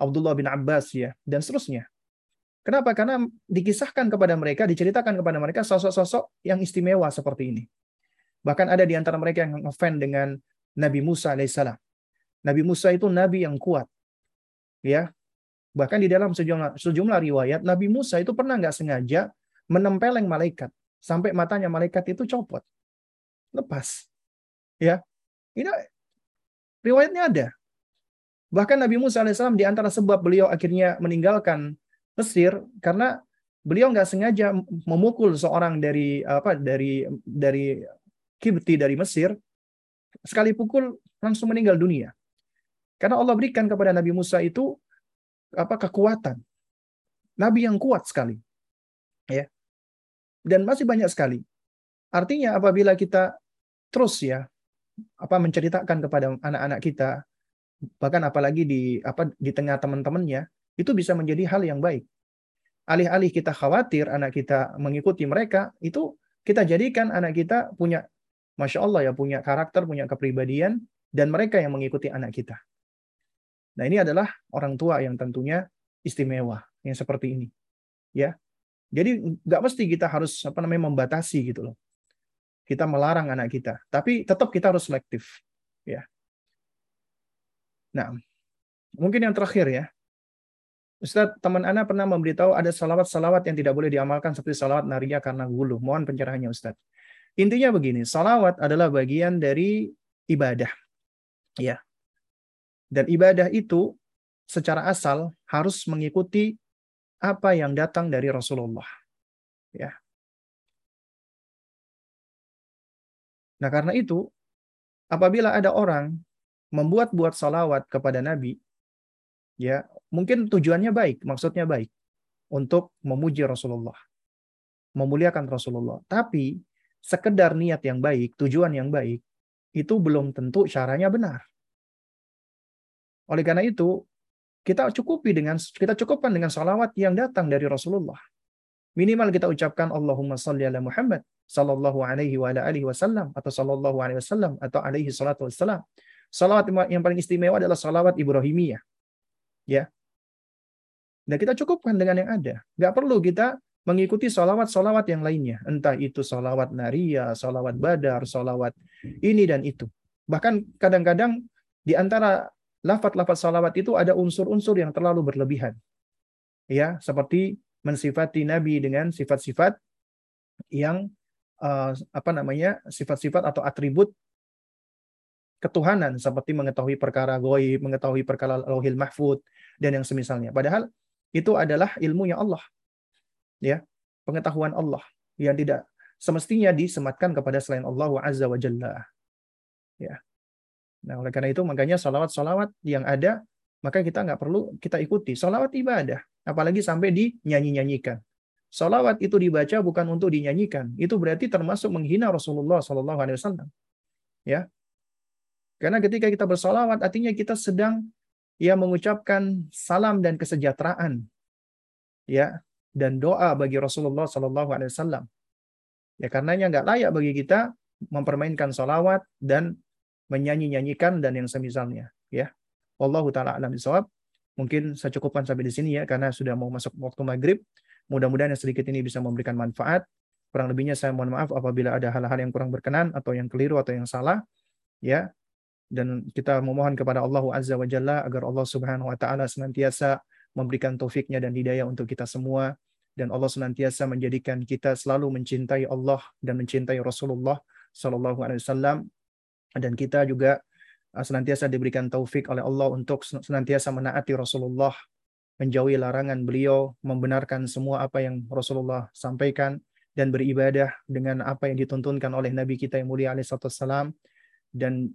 Abdullah bin Abbas ya dan seterusnya. Kenapa? Karena dikisahkan kepada mereka, diceritakan kepada mereka sosok-sosok yang istimewa seperti ini. Bahkan ada di antara mereka yang ngefan dengan Nabi Musa alaihissalam. Nabi Musa itu nabi yang kuat. Ya. Bahkan di dalam sejumlah, sejumlah riwayat Nabi Musa itu pernah nggak sengaja menempeleng malaikat sampai matanya malaikat itu copot. Lepas. Ya. Ini riwayatnya ada. Bahkan Nabi Musa alaihissalam di antara sebab beliau akhirnya meninggalkan Mesir karena beliau nggak sengaja memukul seorang dari apa dari dari Kibti dari Mesir sekali pukul langsung meninggal dunia. Karena Allah berikan kepada Nabi Musa itu apa kekuatan. Nabi yang kuat sekali. Ya. Dan masih banyak sekali. Artinya apabila kita terus ya apa menceritakan kepada anak-anak kita bahkan apalagi di apa di tengah teman-temannya itu bisa menjadi hal yang baik. Alih-alih kita khawatir anak kita mengikuti mereka, itu kita jadikan anak kita punya Masya Allah ya, punya karakter, punya kepribadian, dan mereka yang mengikuti anak kita. Nah ini adalah orang tua yang tentunya istimewa, yang seperti ini. ya Jadi nggak mesti kita harus apa namanya membatasi gitu loh. Kita melarang anak kita, tapi tetap kita harus selektif. Ya, Nah, mungkin yang terakhir ya. Ustaz, teman Anda pernah memberitahu ada salawat-salawat yang tidak boleh diamalkan seperti salawat naria karena gulu. Mohon pencerahannya Ustaz. Intinya begini, salawat adalah bagian dari ibadah. Ya. Dan ibadah itu secara asal harus mengikuti apa yang datang dari Rasulullah. Ya. Nah, karena itu apabila ada orang membuat-buat salawat kepada Nabi, ya mungkin tujuannya baik, maksudnya baik untuk memuji Rasulullah, memuliakan Rasulullah. Tapi sekedar niat yang baik, tujuan yang baik, itu belum tentu caranya benar. Oleh karena itu, kita cukupi dengan kita cukupkan dengan salawat yang datang dari Rasulullah. Minimal kita ucapkan Allahumma salli ala Muhammad sallallahu alaihi wa ala alihi wasallam atau sallallahu alaihi wasallam atau alaihi salatu wassalam. Salawat yang paling istimewa adalah salawat Ibrahimiyah. Ya. Dan kita cukupkan dengan yang ada. Nggak perlu kita mengikuti solawat-solawat yang lainnya. Entah itu solawat naria, solawat badar, solawat ini dan itu. Bahkan kadang-kadang di antara lafat-lafat solawat itu ada unsur-unsur yang terlalu berlebihan. Ya, seperti mensifati Nabi dengan sifat-sifat yang uh, apa namanya sifat-sifat atau atribut ketuhanan seperti mengetahui perkara goib, mengetahui perkara lauhil mahfud dan yang semisalnya. Padahal itu adalah ilmunya Allah ya pengetahuan Allah yang tidak semestinya disematkan kepada selain Allah Azza wa Jalla. Ya. Nah, oleh karena itu makanya salawat-salawat yang ada maka kita nggak perlu kita ikuti. Salawat ibadah, apalagi sampai dinyanyi-nyanyikan. Salawat itu dibaca bukan untuk dinyanyikan. Itu berarti termasuk menghina Rasulullah Sallallahu Alaihi Wasallam. Ya, karena ketika kita bersalawat, artinya kita sedang ya mengucapkan salam dan kesejahteraan. Ya, dan doa bagi Rasulullah Sallallahu Alaihi Wasallam. Ya karenanya nggak layak bagi kita mempermainkan solawat dan menyanyi-nyanyikan dan yang semisalnya. Ya, Allah taala alam bisawab. Mungkin saya cukupkan sampai di sini ya karena sudah mau masuk waktu maghrib. Mudah-mudahan yang sedikit ini bisa memberikan manfaat. Kurang lebihnya saya mohon maaf apabila ada hal-hal yang kurang berkenan atau yang keliru atau yang salah. Ya, dan kita memohon kepada Allah Azza wa Jalla agar Allah Subhanahu wa taala senantiasa memberikan taufiknya dan hidayah untuk kita semua. Dan Allah senantiasa menjadikan kita selalu mencintai Allah dan mencintai Rasulullah Sallallahu Alaihi Wasallam. Dan kita juga uh, senantiasa diberikan taufik oleh Allah untuk senantiasa menaati Rasulullah menjauhi larangan beliau membenarkan semua apa yang Rasulullah sampaikan dan beribadah dengan apa yang dituntunkan oleh Nabi kita yang mulia alaihissalam dan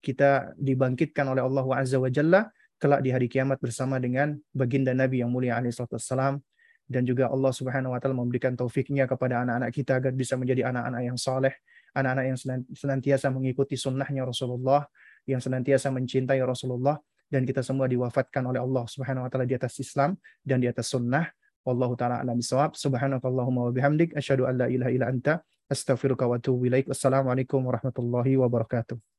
kita dibangkitkan oleh Allah Azza wa Jalla kelak di hari kiamat bersama dengan baginda Nabi yang mulia alaihissalam dan juga Allah Subhanahu wa taala memberikan taufiknya kepada anak-anak kita agar bisa menjadi anak-anak yang saleh, anak-anak yang senantiasa mengikuti sunnahnya Rasulullah, yang senantiasa mencintai Rasulullah dan kita semua diwafatkan oleh Allah Subhanahu wa taala di atas Islam dan di atas sunnah. Wallahu taala alam bisawab. Subhanakallahumma wa bihamdik asyhadu an la ilaha illa anta astaghfiruka wa atubu ilaik. Wassalamualaikum warahmatullahi wabarakatuh.